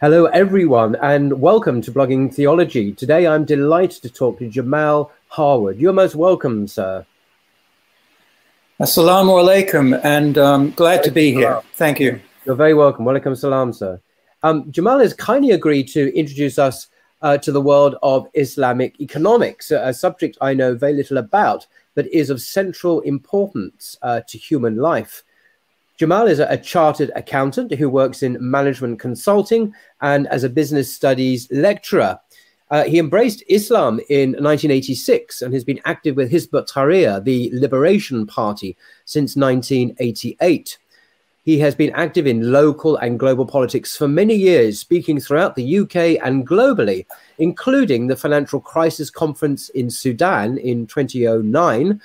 Hello, everyone, and welcome to Blogging Theology. Today I'm delighted to talk to Jamal Harwood. You're most welcome, sir. Assalamu alaikum, and um, glad to be here. Thank you. You're very welcome. Welcome salam, sir. Um, Jamal has kindly agreed to introduce us uh, to the world of Islamic economics, a subject I know very little about, but is of central importance uh, to human life. Jamal is a, chartered accountant who works in management consulting and as a business studies lecturer. Uh, he embraced Islam in 1986 and has been active with Hizb ut-Tahrir, the Liberation Party, since 1988. He has been active in local and global politics for many years, speaking throughout the UK and globally, including the Financial Crisis Conference in Sudan in 2009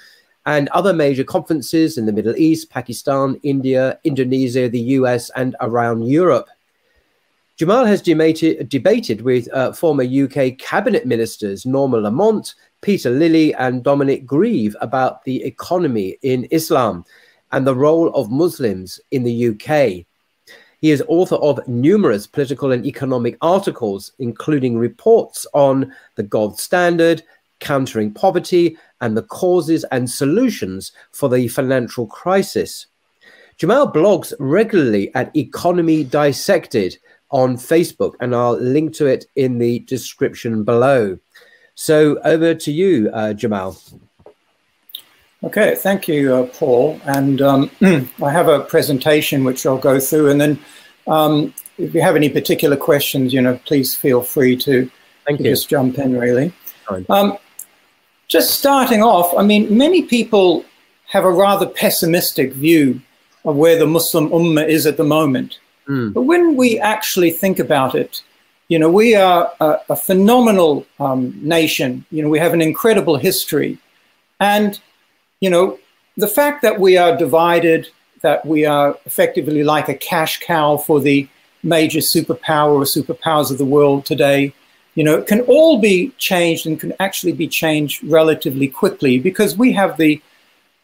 and other major conferences in the Middle East, Pakistan, India, Indonesia, the US, and around Europe. Jamal has debated, debated with uh, former UK cabinet ministers Norman Lamont, Peter Lilley, and Dominic Grieve about the economy in Islam and the role of Muslims in the UK. He is author of numerous political and economic articles, including reports on the gold standard, countering poverty, and the causes and solutions for the financial crisis. Jamal blogs regularly at Economy Dissected on Facebook, and I'll link to it in the description below. So over to you, uh, Jamal. Okay, thank you, uh, Paul. And um, I have a presentation which I'll go through, and then um, if you have any particular questions, you know, please feel free to, to just jump in. Really, um, just starting off. I mean, many people have a rather pessimistic view of where the Muslim Ummah is at the moment. Mm. But when we actually think about it, you know, we are a, a phenomenal um, nation. You know, we have an incredible history, and you know, the fact that we are divided, that we are effectively like a cash cow for the major superpower or superpowers of the world today, you know, it can all be changed and can actually be changed relatively quickly because we have the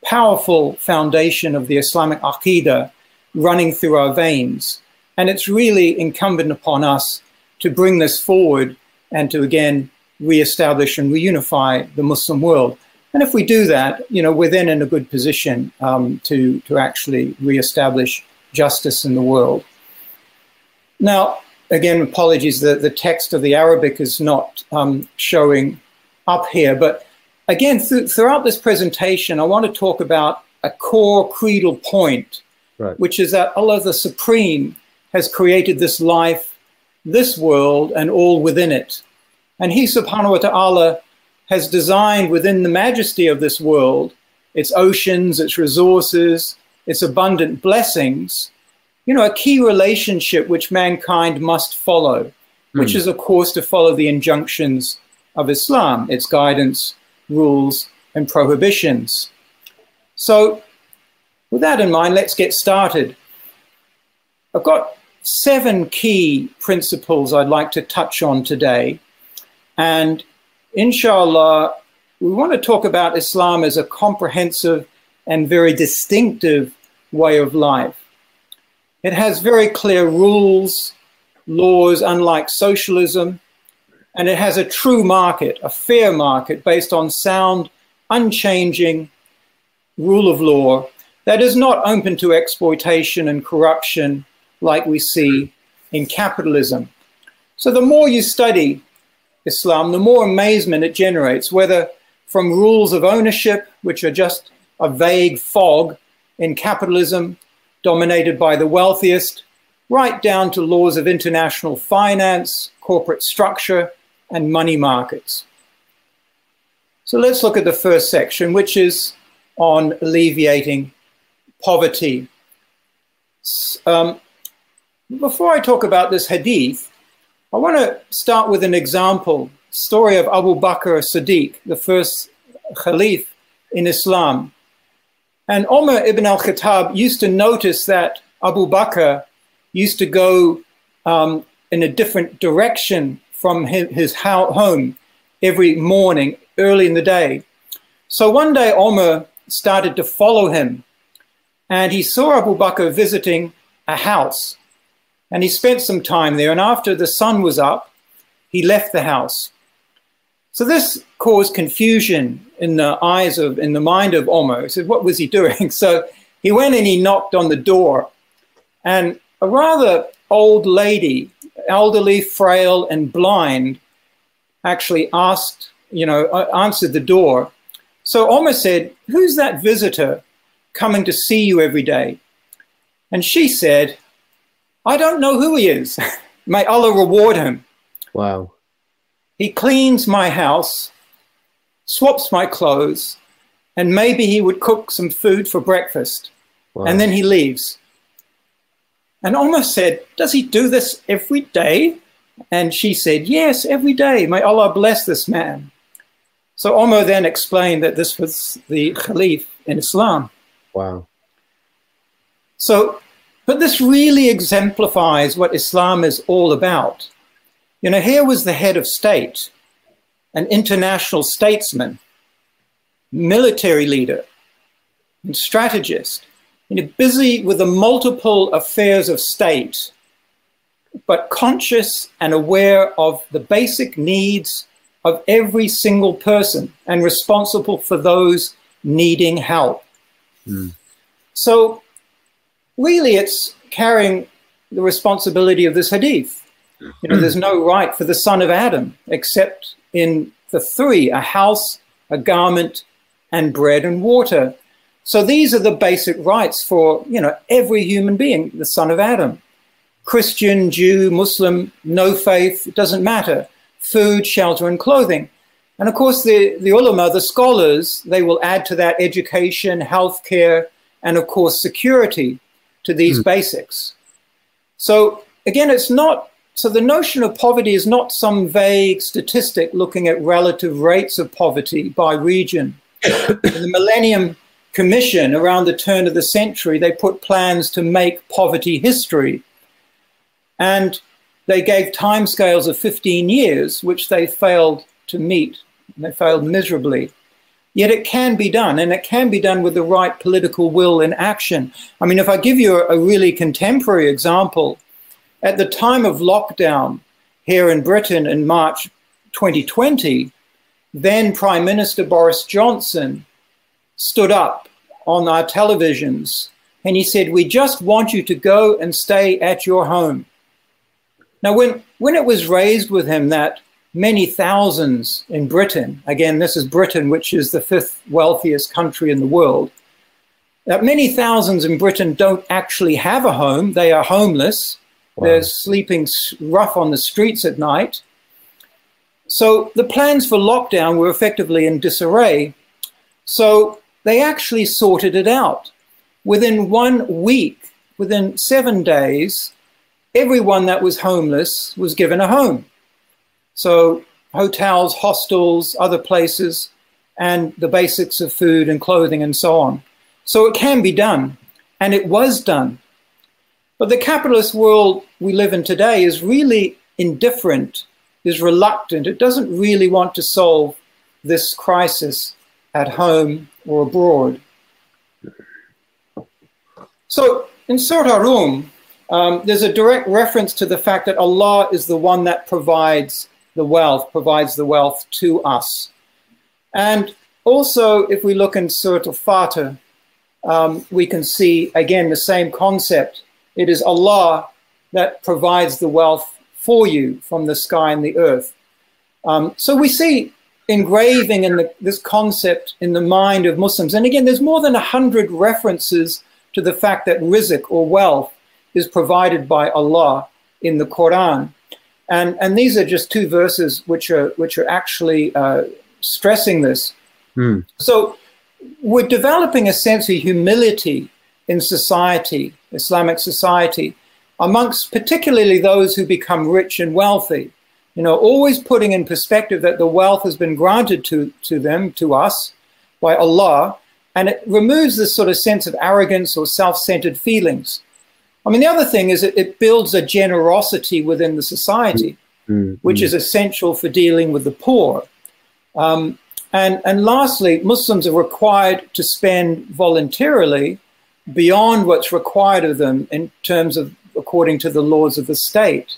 powerful foundation of the Islamic Aqidah running through our veins. And it's really incumbent upon us to bring this forward and to again reestablish and reunify the Muslim world. And if we do that, you know, we're then in a good position um, to, to actually reestablish justice in the world. Now, again, apologies, the, the text of the Arabic is not um, showing up here. But again, th- throughout this presentation, I want to talk about a core creedal point, right. which is that Allah the Supreme has created this life, this world, and all within it. And He, subhanahu wa ta'ala, has designed within the majesty of this world, its oceans, its resources, its abundant blessings, you know, a key relationship which mankind must follow, mm. which is, of course, to follow the injunctions of Islam, its guidance, rules, and prohibitions. So, with that in mind, let's get started. I've got seven key principles I'd like to touch on today. And inshallah, we want to talk about Islam as a comprehensive and very distinctive way of life. It has very clear rules, laws, unlike socialism, and it has a true market, a fair market based on sound, unchanging rule of law that is not open to exploitation and corruption like we see in capitalism. So the more you study Islam, the more amazement it generates, whether from rules of ownership, which are just a vague fog in capitalism dominated by the wealthiest, right down to laws of international finance, corporate structure, and money markets. So let's look at the first section, which is on alleviating poverty. Um, before I talk about this hadith, I want to start with an example story of Abu Bakr as-Siddiq, the first Khalif in Islam. And Omar ibn al-Khattab used to notice that Abu Bakr used to go um, in a different direction from his, his home every morning, early in the day. So one day Omar started to follow him and he saw Abu Bakr visiting a house and he spent some time there. And after the sun was up, he left the house. So this caused confusion in the eyes of, in the mind of Omar. He said, what was he doing? So he went and he knocked on the door and a rather old lady, elderly, frail, and blind, actually asked, you know, uh, answered the door. So Omar said, Who's that visitor coming to see you every day? And she said, I don't know who he is. May Allah reward him. Wow. He cleans my house, swaps my clothes, and maybe he would cook some food for breakfast. Wow. And then he leaves. And Omar said, Does he do this every day? And she said, Yes, every day. May Allah bless this man. So Omar then explained that this was the Khalif in Islam. Wow. So, but this really exemplifies what Islam is all about. You know, here was the head of state, an international statesman, military leader, and strategist you know, busy with the multiple affairs of state, but conscious and aware of the basic needs of every single person and responsible for those needing help. Mm. So, really, it's carrying the responsibility of this hadith. You know, there's no right for the son of Adam except in the three a house, a garment, and bread and water. So these are the basic rights for, you know, every human being, the son of Adam. Christian, Jew, Muslim, no faith, it doesn't matter. Food, shelter, and clothing. And of course, the, the ulama, the scholars, they will add to that education, healthcare, and of course, security to these mm. basics. So again, it's not, so the notion of poverty is not some vague statistic looking at relative rates of poverty by region. The millennium commission around the turn of the century, they put plans to make poverty history. And they gave timescales of 15 years, which they failed to meet. They failed miserably. Yet it can be done, and it can be done with the right political will and action. I mean, if I give you a, a really contemporary example, at the time of lockdown here in Britain in March 2020, then Prime Minister Boris Johnson stood up on our televisions and he said, We just want you to go and stay at your home. Now, when, when it was raised with him that many thousands in Britain, again, this is Britain, which is the fifth wealthiest country in the world, that many thousands in Britain don't actually have a home, they are homeless. Wow. They're sleeping rough on the streets at night. So the plans for lockdown were effectively in disarray. So they actually sorted it out. Within one week, within seven days, everyone that was homeless was given a home. So, hotels, hostels, other places, and the basics of food and clothing and so on. So, it can be done, and it was done. But the capitalist world we live in today is really indifferent, is reluctant. It doesn't really want to solve this crisis at home or abroad. So in Surah Rum, um, there's a direct reference to the fact that Allah is the one that provides the wealth, provides the wealth to us. And also, if we look in Surah Fatir, um, we can see again the same concept. It is Allah that provides the wealth for you from the sky and the earth. Um, so we see engraving in the, this concept in the mind of Muslims. And again, there's more than a hundred references to the fact that rizq or wealth is provided by Allah in the Quran. And, and these are just two verses which are, which are actually uh, stressing this. Hmm. So we're developing a sense of humility in society, Islamic society, amongst particularly those who become rich and wealthy. You know, always putting in perspective that the wealth has been granted to, to them, to us, by Allah, and it removes this sort of sense of arrogance or self centered feelings. I mean, the other thing is it, it builds a generosity within the society, mm-hmm. which is essential for dealing with the poor. Um, and, and lastly, Muslims are required to spend voluntarily beyond what's required of them in terms of according to the laws of the state.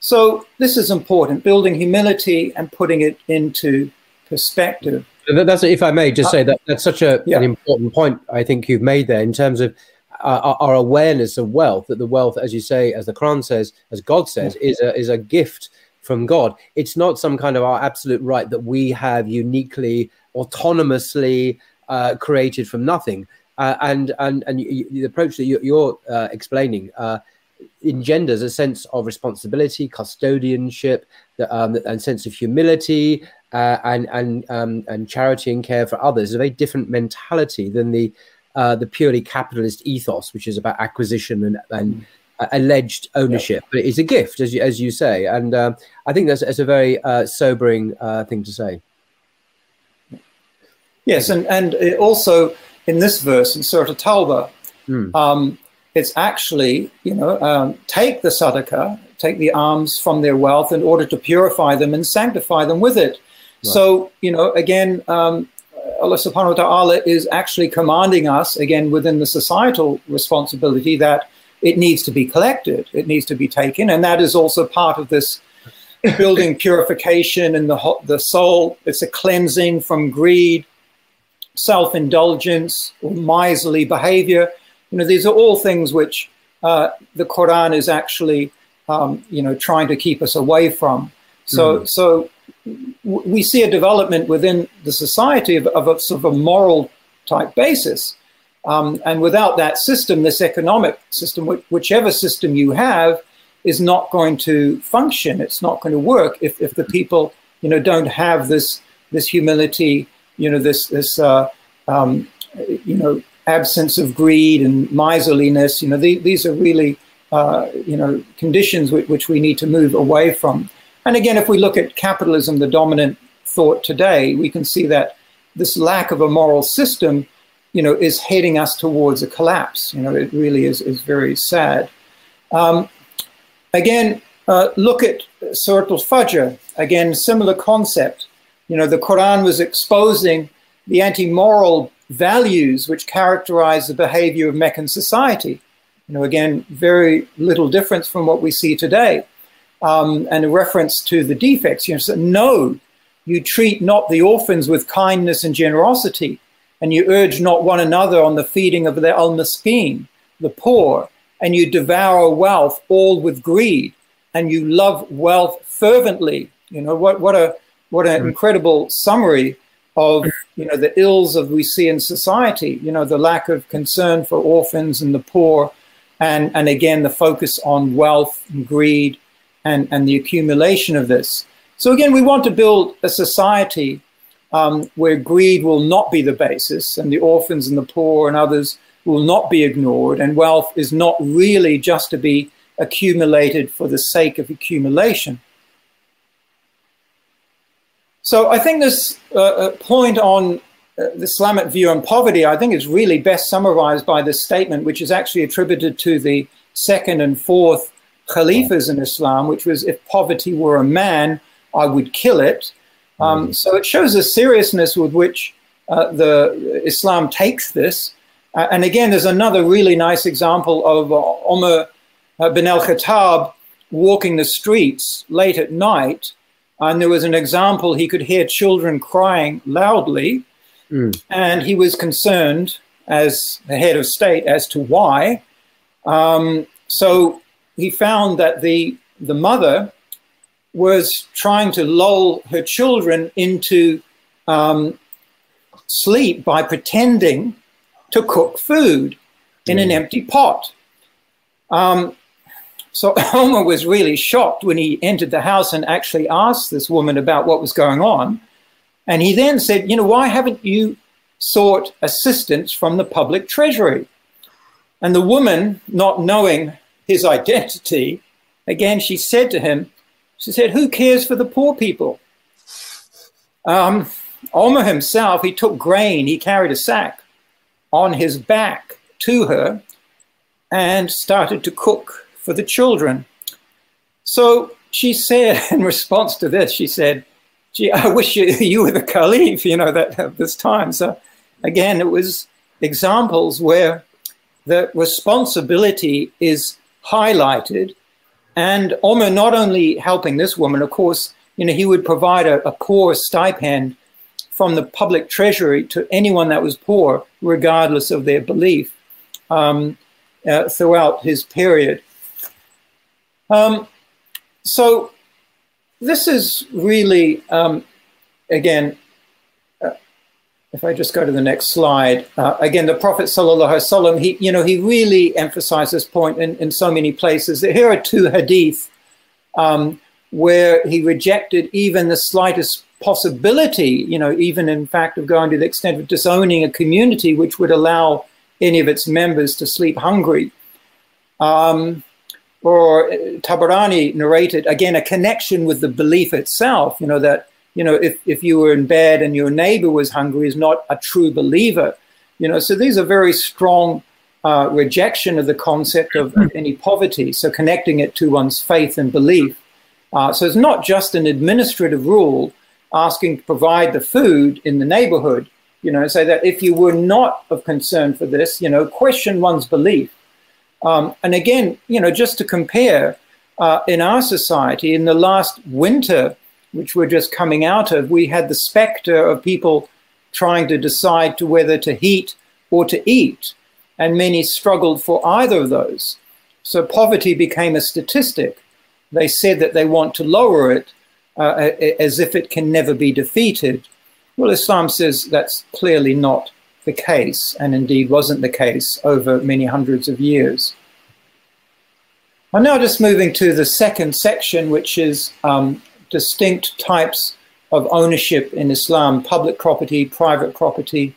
So this is important, building humility and putting it into perspective. That's if I may just say that that's such a, yeah. an important point I think you've made there in terms of our, our, awareness of wealth. That the wealth, as you say, as the Quran says, as God says, is a is a gift from God. It's not some kind of our absolute right that we have uniquely, autonomously uh, created from nothing. Uh, and and and you, the approach that you, are uh, explaining uh, engenders a sense of responsibility, custodianship, the, um, and sense of humility, uh, and and um, and charity and care for others. It's a very different mentality than the uh, the purely capitalist ethos, which is about acquisition and and alleged ownership, but it's a gift, as you, as you say. And uh, I think that's, that's a very uh, sobering uh, thing to say. Yes, and, and also in this verse in Surah Tawbah, mm. um, it's actually, you know, um, take the sadaqah, take the alms from their wealth in order to purify them and sanctify them with it. Right. So, you know, again, um, Allah subhanahu wa ta'ala is actually commanding us, again, within the societal responsibility, that it needs to be collected, it needs to be taken, and that is also part of this building purification in the the soul. It's a cleansing from greed, self-indulgence, or miserly behavior. You know, these are all things which uh, the Quran is actually, um, you know, trying to keep us away from. So, mm. so we see a development within the society of, of a sort of a moral type basis um, and without that system, this economic system, whichever system you have, is not going to function. It's not going to work if, if the people, you know, don't have this this humility, you know, this this uh, um, you know absence of greed and miserliness. You know, the, these are really uh, you know conditions which, which we need to move away from. And again, if we look at capitalism, the dominant thought today, we can see that this lack of a moral system you know, is heading us towards a collapse. You know, it really is, is very sad. Um, again, uh, look at Surat al-Fajr. Again, similar concept. You know, the Quran was exposing the anti-moral values which characterize the behavior of Meccan society. You know, again, very little difference from what we see today. Um, and a reference to the defects. You know, so no, you treat not the orphans with kindness and generosity, and you urge not one another on the feeding of the al-miskin, the poor, and you devour wealth all with greed, and you love wealth fervently. You know what? What a what an incredible summary of you know the ills of we see in society. You know the lack of concern for orphans and the poor, and and again the focus on wealth and greed, and and the accumulation of this. So again, we want to build a society um, where greed will not be the basis, and the orphans and the poor and others will not be ignored, and wealth is not really just to be accumulated for the sake of accumulation. So I think this uh, uh point on uh, the Islamic view on poverty, I think is really best summarized by this statement, which is actually attributed to the second and fourth Khalifas in Islam, which was if poverty were a man, I would kill it. Um, mm. so it shows the seriousness with which uh, the Islam takes this. Uh, and again, there's another really nice example of uh, Umar uh, bin al-Khattab walking the streets late at night. And there was an example, he could hear children crying loudly. Mm. And he was concerned as the head of state as to why. Um, so he found that the, the mother was trying to lull her children into um, sleep by pretending to cook food in an mm. empty pot. Um, so Omar was really shocked when he entered the house and actually asked this woman about what was going on. And he then said, You know, why haven't you sought assistance from the public treasury? And the woman, not knowing his identity, again, she said to him, she said, Who cares for the poor people? Um, himself, he took grain, he carried a sack on his back to her and started to cook for the children. So she said, in response to this, she said, Gee, I wish you, you were the caliph, you know, that at this time. So again, it was examples where the responsibility is highlighted. And Omar not only helping this woman, of course, you know, he would provide a, a poor stipend from the public treasury to anyone that was poor, regardless of their belief, um, uh, throughout his period. Um, so this is really, um, again, uh, if I just go to the next slide, uh, again, the Prophet sallallahu alaihi wasallam, he, you know, he really emphasized this point in, in so many places. Here are two hadith um, where he rejected even the slightest possibility, you know, even in fact of going to the extent of disowning a community which would allow any of its members to sleep hungry. Um, or uh, Tabarani narrated again a connection with the belief itself, you know, that, you know, if, if you were in bed and your neighbor was hungry is not a true believer, you know, so these are very strong uh, rejection of the concept of, of, any poverty. So connecting it to one's faith and belief. Uh, so it's not just an administrative rule asking to provide the food in the neighborhood, you know, say that if you were not of concern for this, you know, question one's belief. Um, and again, you know, just to compare, uh, in our society, in the last winter, which we're just coming out of, we had the specter of people trying to decide to whether to heat or to eat, and many struggled for either of those. So poverty became a statistic. They said that they want to lower it uh, as if it can never be defeated. Well, Islam says that's clearly not the case, and indeed wasn't the case over many hundreds of years. I'm now just moving to the second section, which is um, distinct types of ownership in Islam public property, private property,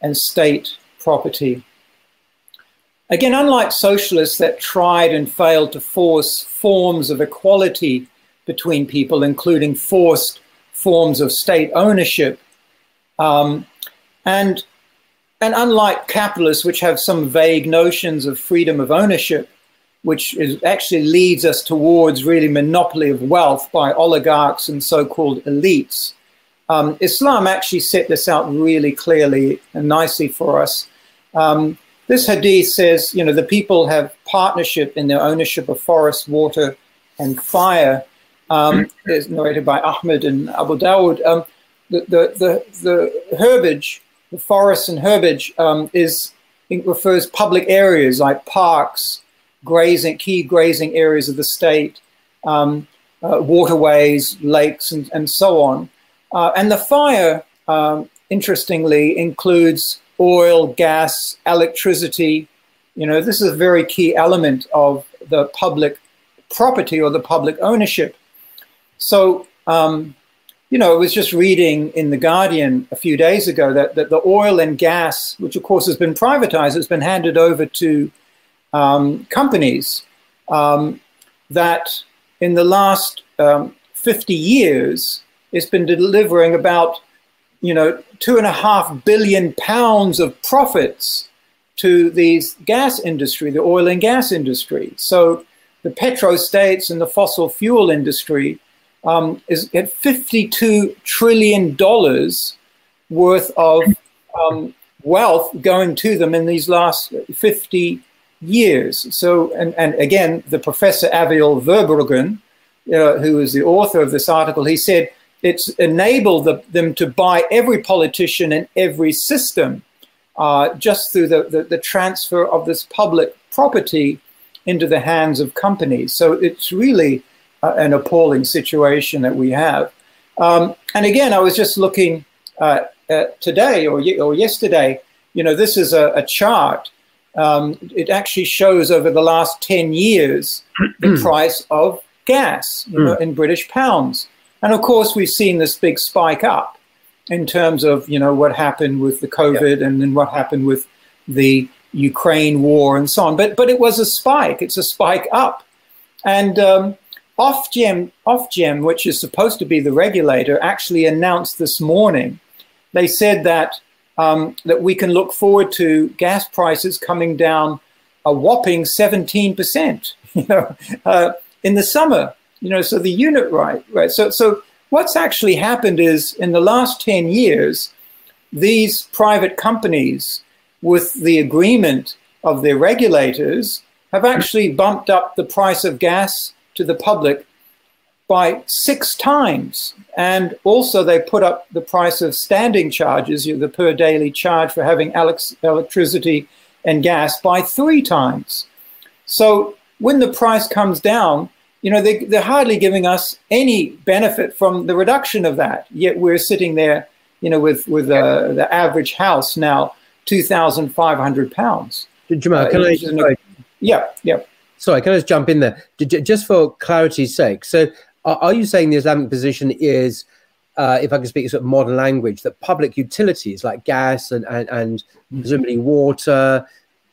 and state property. Again, unlike socialists that tried and failed to force forms of equality between people, including forced forms of state ownership, um, and and unlike capitalists, which have some vague notions of freedom of ownership, which is, actually leads us towards really monopoly of wealth by oligarchs and so-called elites, um, Islam actually set this out really clearly and nicely for us. Um, this hadith says, you know, the people have partnership in their ownership of forest, water, and fire. Um, is narrated by Ahmed and Abu Dawud. Um, the, the, the, the herbage the forests and herbage um, is it refers public areas like parks, grazing, key grazing areas of the state, um, uh, waterways, lakes, and, and so on. Uh, and the fire, um, interestingly, includes oil, gas, electricity. You know, this is a very key element of the public property or the public ownership. So, um, you know, I was just reading in The Guardian a few days ago that, that the oil and gas, which of course has been privatized, has been handed over to um, companies um, that in the last um, 50 years, it's been delivering about, you know, two and a half billion pounds of profits to the gas industry, the oil and gas industry. So the petro states and the fossil fuel industry um, is at 52 trillion dollars worth of um, wealth going to them in these last 50 years. So, and, and again, the professor Aviel Verbruggen, uh, who is the author of this article, he said it's enabled the, them to buy every politician and every system uh, just through the, the, the transfer of this public property into the hands of companies. So it's really uh, an appalling situation that we have. Um, and again, I was just looking uh, today or, or yesterday, you know, this is a, a chart. Um, it actually shows over the last 10 years the price of gas you know, hmm. in British pounds. And of course, we've seen this big spike up in terms of, you know, what happened with the COVID yeah. and then what happened with the Ukraine war and so on. But but it was a spike. It's a spike up, and um, Ofgem, Ofgem, which is supposed to be the regulator, actually announced this morning. They said that um, that we can look forward to gas prices coming down a whopping 17%, you know, uh, in the summer. You know, so the unit right, right. So, so what's actually happened is in the last 10 years, these private companies, with the agreement of their regulators, have actually bumped up the price of gas to the public by six times. And also, they put up the price of standing charges, the per daily charge for having electricity and gas, by three times. So, when the price comes down, you know, they, they're hardly giving us any benefit from the reduction of that. Yet we're sitting there, you know, with, with uh, the average house now, 2,500 pounds. Jamal, can uh, I? Yeah, yeah. Sorry, can I just jump in there? Just for clarity's sake. So, are you saying the Islamic position is, uh, if I can speak sort of modern language, that public utilities like gas and and, and mm-hmm. presumably water,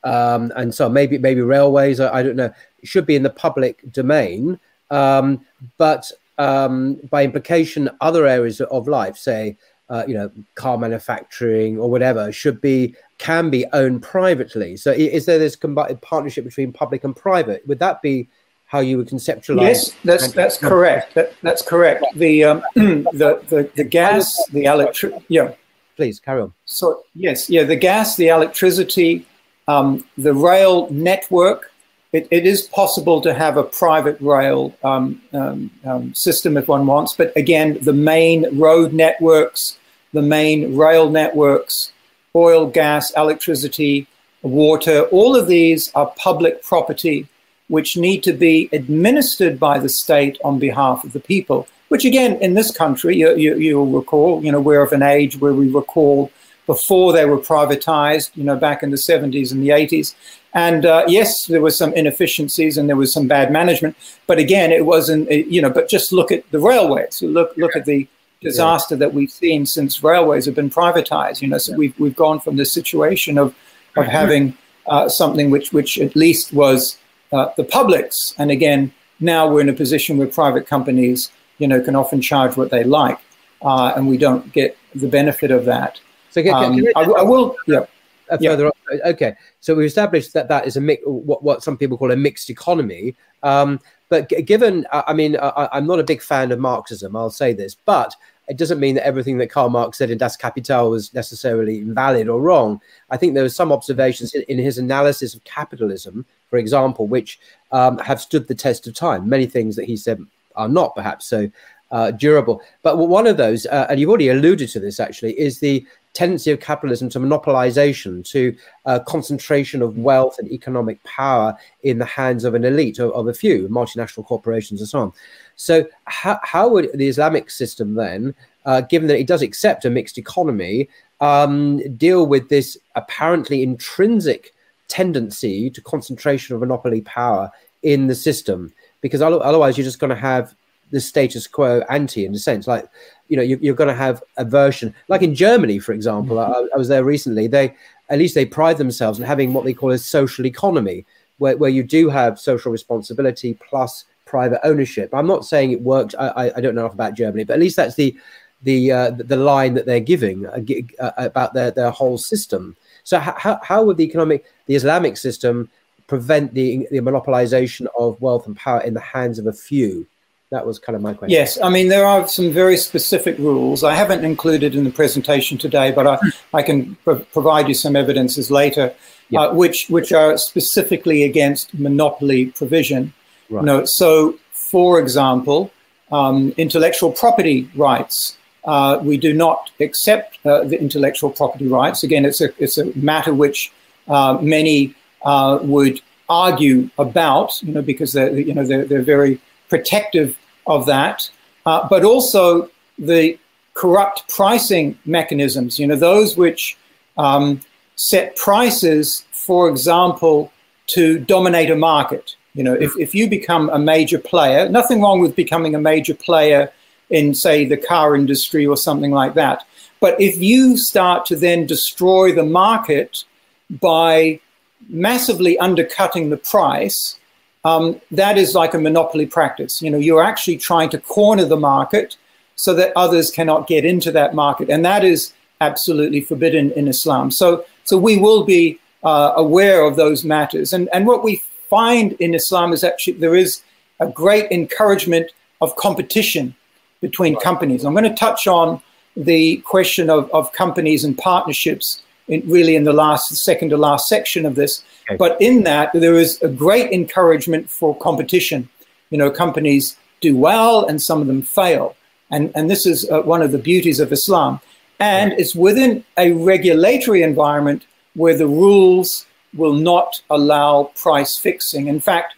um, and so maybe maybe railways, I, I, don't know, should be in the public domain, um, but um, by implication, other areas of life, say uh, you know car manufacturing or whatever, should be can be owned privately. So, is there this combined partnership between public and private? Would that be how you would conceptualize. Yes, that's that's correct. That, that's correct. The um, the, the the gas, the electric. Yeah. Please carry on. So yes, yeah, the gas, the electricity, um, the rail network. It, it is possible to have a private rail um, um, um system if one wants, but again, the main road networks, the main rail networks, oil, gas, electricity, water, all of these are public property which need to be administered by the state on behalf of the people. Which again, in this country, you, you, you'll recall, you know, we're of an age where we recall before they were privatized, you know, back in the 70s and the 80s. And uh, yes, there were some inefficiencies and there was some bad management. But again, it wasn't, you know, but just look at the railways. Look, look at the disaster that we've seen since railways have been privatized. You know, so we've, we've gone from this situation of, of having uh, something which, which at least was uh, the publics. And again, now we're in a position where private companies, you know, can often charge what they like, uh, and we don't get the benefit of that. So can, um, can I, I, will, yeah. Uh, further yeah. okay, so we've established that that is a mix, what, what some people call a mixed economy. Um, but g- given, I mean, I, I'm not a big fan of Marxism. I'll say this, but it doesn't mean that everything that Karl Marx said in Das Kapital was necessarily invalid or wrong. I think there were some observations in, in his analysis of capitalism, for example, which um, have stood the test of time. Many things that he said are not perhaps so uh, durable. But one of those, uh, and you've already alluded to this actually, is the tendency of capitalism to monopolization, to uh, concentration of wealth and economic power in the hands of an elite, of, of a few multinational corporations and so on. So, how, how would the Islamic system then, uh, given that it does accept a mixed economy, um, deal with this apparently intrinsic tendency to concentration of monopoly power in the system? Because otherwise, you're just going to have the status quo ante in a sense. Like, you know, you, are going to have a version, like in Germany, for example. Mm-hmm. I, I was there recently. They at least they pride themselves in having what they call a social economy, where, where you do have social responsibility plus private ownership. I'm not saying it worked. I, I, don't know enough about Germany, but at least that's the the uh, the line that they're giving uh, uh, about their their whole system. So how how would the economic the Islamic system prevent the the monopolization of wealth and power in the hands of a few? That was kind of my question. Yes, I mean there are some very specific rules. I haven't included in the presentation today, but I, I can pro- provide you some evidences later, yeah. uh, which which are specifically against monopoly provision. Right. No, so, for example, um, intellectual property rights. Uh, we do not accept uh, the intellectual property rights. Again, it's a it's a matter which uh, many uh, would argue about, you know, because they're you know they're, they're very protective of that, uh, but also the corrupt pricing mechanisms. You know, those which um, set prices, for example, to dominate a market. You know, if, if you become a major player, nothing wrong with becoming a major player in, say, the car industry or something like that. But if you start to then destroy the market by massively undercutting the price, um, that is like a monopoly practice. You know, you're actually trying to corner the market so that others cannot get into that market, and that is absolutely forbidden in Islam. So, so we will be uh, aware of those matters, and and what we find in Islam is actually there is a great encouragement of competition between right. companies. I'm going to touch on the question of, of companies and partnerships in, really in the last, the second to last section of this. Okay. But in that, there is a great encouragement for competition. You know, companies do well and some of them fail. And, and this is uh, one of the beauties of Islam. And right. it's within a regulatory environment where the rules will not allow price fixing. In fact,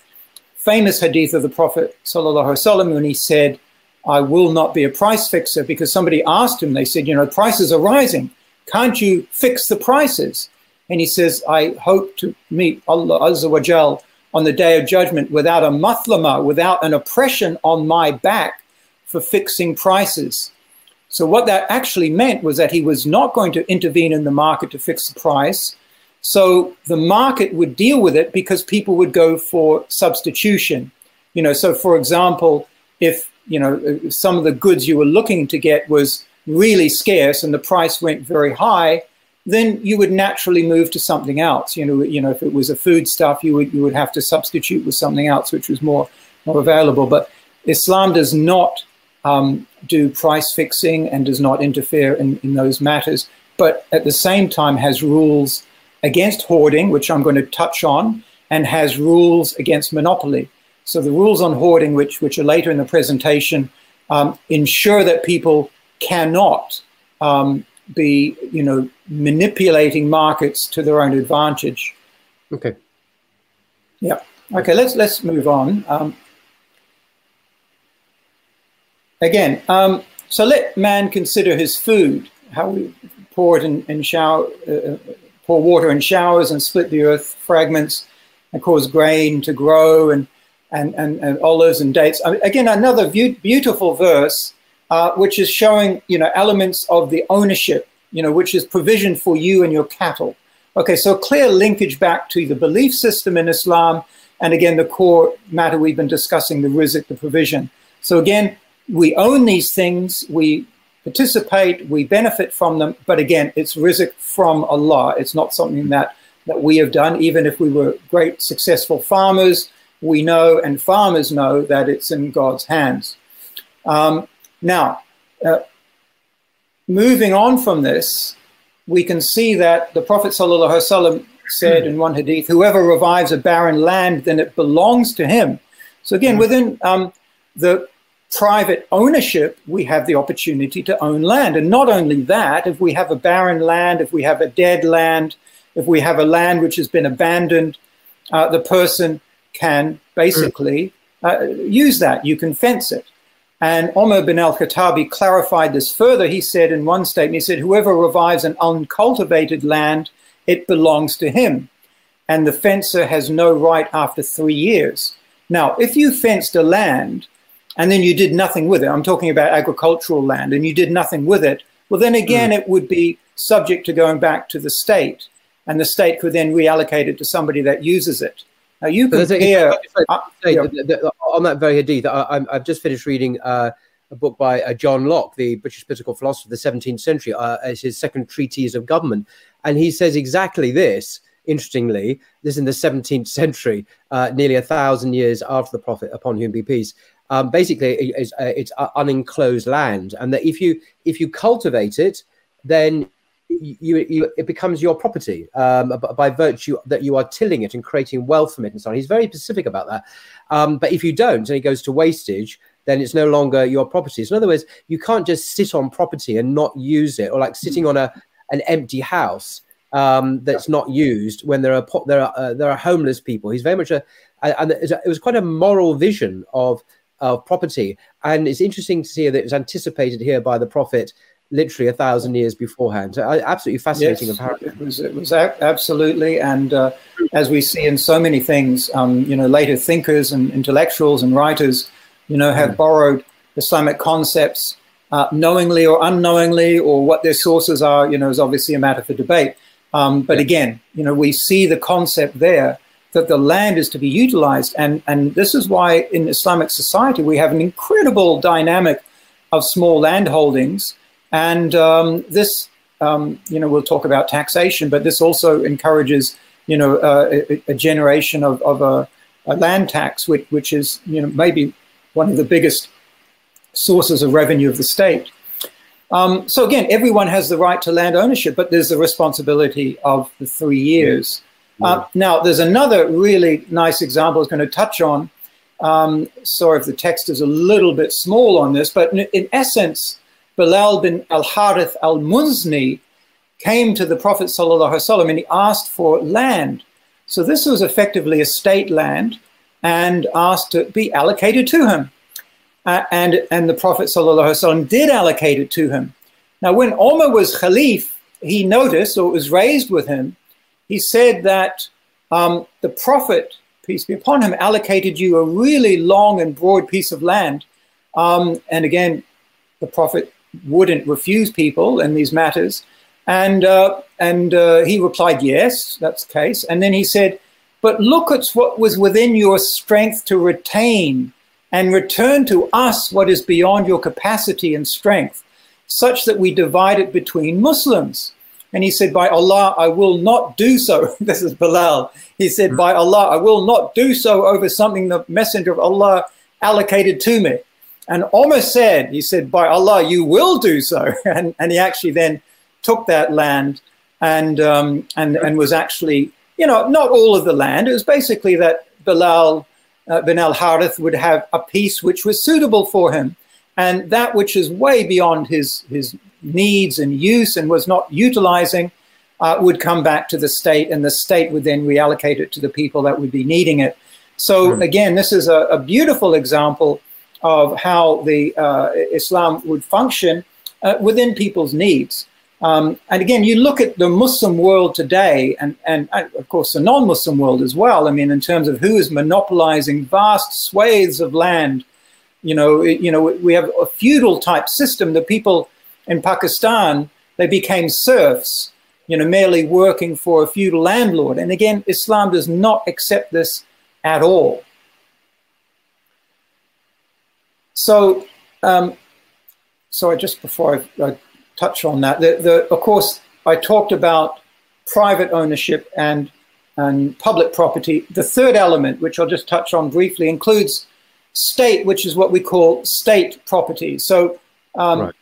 famous hadith of the Prophet وسلم, when he said, I will not be a price fixer because somebody asked him, they said, you know, prices are rising. Can't you fix the prices? And he says, I hope to meet Allah Azza wa Jal on the day of judgment without a mathlama, without an oppression on my back for fixing prices. So what that actually meant was that he was not going to intervene in the market to fix the price. So the market would deal with it because people would go for substitution. You know, so for example, if you know some of the goods you were looking to get was really scarce and the price went very high, then you would naturally move to something else. You know, you know, if it was a food stuff, you would you would have to substitute with something else, which was more more available. But Islam does not um, do price fixing and does not interfere in, in those matters, but at the same time has rules against hoarding, which I'm going to touch on, and has rules against monopoly. So the rules on hoarding, which, which are later in the presentation, um, ensure that people cannot um, be, you know, manipulating markets to their own advantage. Okay. Yeah. Okay. Let's let's move on. Um, again, um, so let man consider his food. How we pour it in shower, uh, pour water in showers and split the earth fragments and cause grain to grow and, and, and, and olives and dates. I mean, again, another be- beautiful verse, uh, which is showing, you know, elements of the ownership, you know, which is provision for you and your cattle. Okay, so clear linkage back to the belief system in Islam, and again, the core matter we've been discussing, the rizq, the provision. So again, we own these things, we participate, we benefit from them. But again, it's rizq from Allah. It's not something that, that we have done. Even if we were great, successful farmers, we know and farmers know that it's in God's hands. Um, now, uh, moving on from this, we can see that the Prophet ﷺ said in one hadith, whoever revives a barren land, then it belongs to him. So again, within um, the private ownership, we have the opportunity to own land. And not only that, if we have a barren land, if we have a dead land, if we have a land which has been abandoned, uh, the person can basically uh, use that. You can fence it. And Omar bin al Khattabi clarified this further. He said in one statement, he said, Whoever revives an uncultivated land, it belongs to him. And the fencer has no right after three years. Now, if you fenced a land and then you did nothing with it, I'm talking about agricultural land, and you did nothing with it, well, then again, mm. it would be subject to going back to the state, and the state could then reallocate it to somebody that uses it. Now, you compare. Uh, on that very hadith, I, have just finished reading uh, a book by uh, John Locke, the British political philosopher of the 17th century, uh, as his second treatise of government. And he says exactly this interestingly, this is in the 17th century, uh, nearly a thousand years after the Prophet, upon whom be peace um, basically it's, uh, it's unenclosed land, and that if you if you cultivate it, then you, you, it becomes your property um, by virtue that you are tilling it and creating wealth from it and so on. He's very specific about that. Um, but if you don't and it goes to wastage, then it's no longer your property. So in other words, you can't just sit on property and not use it, or like sitting on a an empty house um, that's not used when there are there are uh, there are homeless people. He's very much a and it was quite a moral vision of of property. And it's interesting to see that it was anticipated here by the Prophet literally a thousand years beforehand. So, absolutely fascinating. Yes, it was, it was absolutely, and uh, as we see in so many things, um, you know, later thinkers and intellectuals and writers, you know, have mm. borrowed Islamic concepts uh, knowingly or unknowingly, or what their sources are. You know, is obviously a matter for debate. Um, but again, you know, we see the concept there that the land is to be utilized. And, and this is why in Islamic society we have an incredible dynamic of small land holdings. And um, this, um, you know, we'll talk about taxation, but this also encourages, you know, uh, a, a, generation of, of a, a, land tax, which, which is, you know, maybe one of the biggest sources of revenue of the state. Um, so again, everyone has the right to land ownership, but there's the responsibility of the three years. Yeah. Uh, now, there's another really nice example I was going to touch on. Um, sorry if the text is a little bit small on this, but in, in essence, Bilal bin al-Harith al-Muzni came to the Prophet ﷺ and he asked for land. So this was effectively a state land and asked to be allocated to him. Uh, and, and the Prophet ﷺ did allocate it to him. Now, when Omar was Khalif, he noticed, or it was raised with him, he said that um, the Prophet, peace be upon him, allocated you a really long and broad piece of land. Um, and again, the Prophet wouldn't refuse people in these matters. And, uh, and uh, he replied, yes, that's the case. And then he said, but look at what was within your strength to retain and return to us what is beyond your capacity and strength, such that we divide it between Muslims. And he said, By Allah, I will not do so. this is Bilal. He said, By Allah, I will not do so over something the Messenger of Allah allocated to me. And Omar said, He said, By Allah, you will do so. and, and he actually then took that land and, um, and, and was actually, you know, not all of the land. It was basically that Bilal uh, bin al Harith would have a piece which was suitable for him. And that which is way beyond his, his needs and use and was not utilizing uh, would come back to the state, and the state would then reallocate it to the people that would be needing it. So, mm. again, this is a, a, beautiful example of how the uh, Islam would function uh, within people's needs. Um, and again, you look at the Muslim world today, and, and, and of course the non Muslim world as well. I mean, in terms of who is monopolizing vast swathes of land. You know, you know, we have a feudal type system. The people in Pakistan, they became serfs, you know, merely working for a feudal landlord. And again, Islam does not accept this at all. So, um, sorry, just before I, I touch on that. The, the, of course, I talked about private ownership and, and public property. The third element, which I'll just touch on briefly, includes state, which is what we call state property. So, um, right.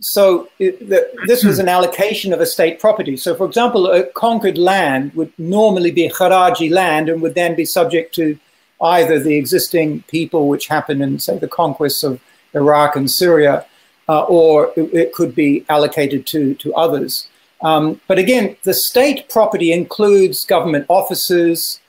so it, the, this was an allocation of a state property. So, for example, a conquered land would normally be kharaji land and would then be subject to either the existing people, which happened in, say, the conquests of Iraq and Syria, uh, or it, it, could be allocated to, to others. Um, but again, the state property includes government offices,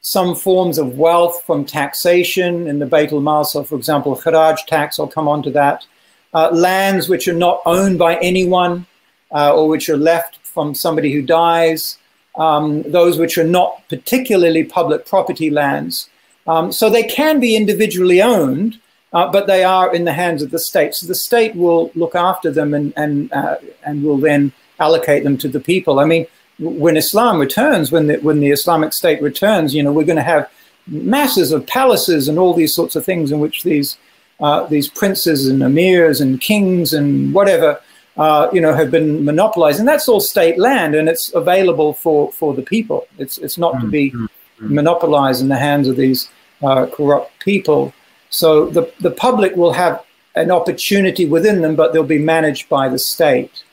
some forms of wealth from taxation in the Beit al-Mal. So, for example, Kharaj tax, I'll come on to that. Uh, lands which are not owned by anyone uh, or which are left from somebody who dies. Um, those which are not particularly public property lands. Um, so they can be individually owned, uh, but they are in the hands of the state. So the state will look after them and and uh, and will then allocate them to the people. I mean, when Islam returns, when the when the Islamic State returns, you know, we're going to have masses of palaces and all these sorts of things in which these uh, these princes and emirs and kings and whatever. Uh, you know, have been monopolized, and that's all state land, and it's available for, for the people. It's it's not mm-hmm. to be mm-hmm. monopolized in the hands of these uh, corrupt people. So the, the public will have an opportunity within them, but they'll be managed by the state.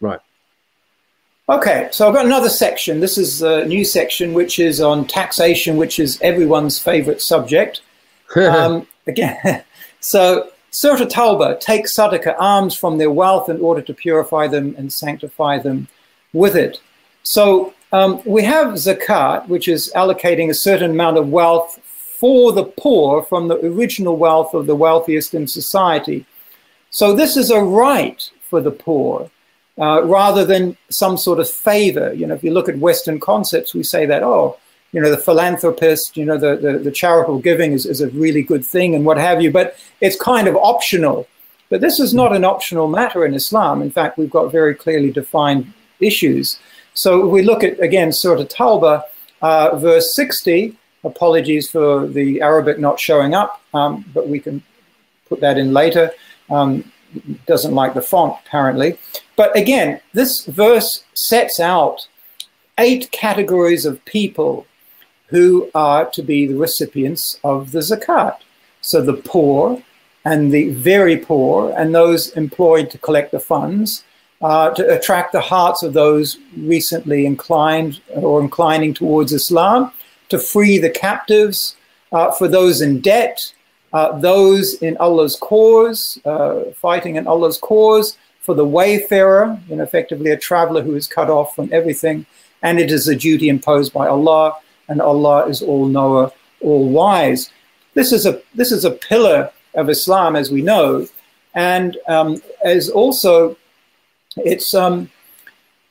Right. Okay, so I've got another section. This is a new section which is on taxation, which is everyone's favorite subject. um, again, so Surah Tawbah, take sadaqah, alms from their wealth in order to purify them and sanctify them with it. So um, we have zakat, which is allocating a certain amount of wealth for the poor from the original wealth of the wealthiest in society. So this is a right for the poor. Uh, rather than some sort of favor. You know, if you look at Western concepts, we say that, oh, you know, the philanthropist, you know, the, the, the, charitable giving is, is a really good thing and what have you, but it's kind of optional. But this is not an optional matter in Islam. In fact, we've got very clearly defined issues. So we look at, again, Surah Tawbah, uh, verse 60. Apologies for the Arabic not showing up, um, but we can put that in later. Um, doesn't like the font, apparently. But again, this verse sets out eight categories of people who are to be the recipients of the zakat. So the poor and the very poor and those employed to collect the funds uh, to attract the hearts of those recently inclined or inclining towards Islam, to free the captives, uh, for those in debt, uh, those in Allah's cause, uh, fighting in Allah's cause, for the wayfarer, know, effectively a traveler who is cut off from everything, and it is a duty imposed by Allah, and Allah is all knower, all wise. This is a this is a pillar of Islam, as we know, and um, as also it's um,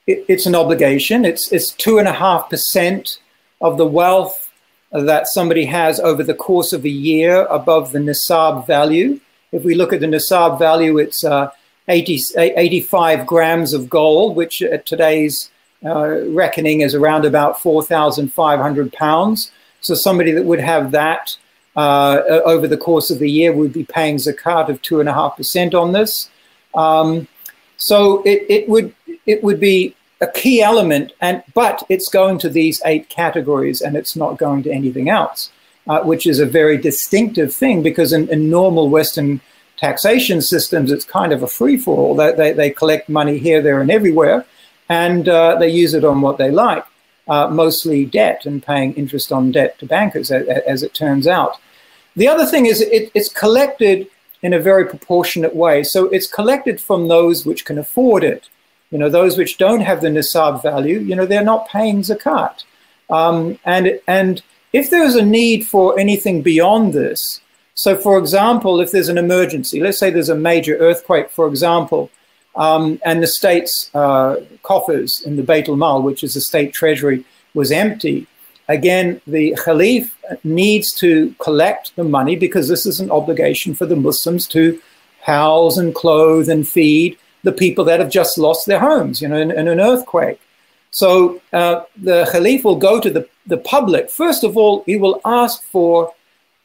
it, it's an obligation. It's it's two and a half percent of the wealth that somebody has over the course of a year above the nisab value. If we look at the nisab value, it's uh, 80, 85 grams of gold, which at today's uh, reckoning is around about 4,500 pounds. So somebody that would have that uh, over the course of the year would be paying zakat of 2.5% on this. Um, so it, it would it would be a key element, and but it's going to these eight categories, and it's not going to anything else, uh, which is a very distinctive thing because in, in, normal Western taxation systems, it's kind of a free for all. They, they, they, collect money here, there, and everywhere, and uh, they use it on what they like, uh, mostly debt and paying interest on debt to bankers, as, as it turns out. The other thing is it, it's collected in a very proportionate way. So it's collected from those which can afford it. You know, those which don't have the nisab value, you know, they're not paying zakat. Um, and, and if there's a need for anything beyond this, so for example, if there's an emergency, let's say there's a major earthquake, for example, um, and the state's uh, coffers in the Beit al-Mal, which is the state treasury, was empty, again, the Khalif needs to collect the money because this is an obligation for the Muslims to house and clothe and feed the people that have just lost their homes, you know, in, in an earthquake. So uh, the Khalif will go to the, the public. First of all, he will ask for,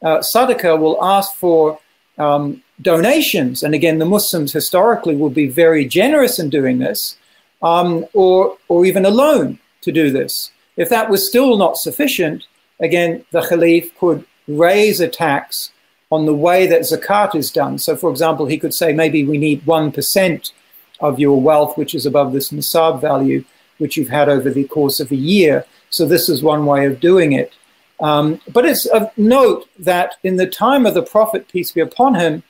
uh, Sadaqah will ask for um, donations. And again, the Muslims historically will be very generous in doing this, um, or, or even a loan to do this. If that was still not sufficient, again, the Khalif could raise a tax on the way that zakat is done. So, for example, he could say maybe we need 1% of your wealth, which is above this nisab value, which you've had over the course of a year. So, this is one way of doing it. Um, but it's of note that in the time of the Prophet, peace be upon him,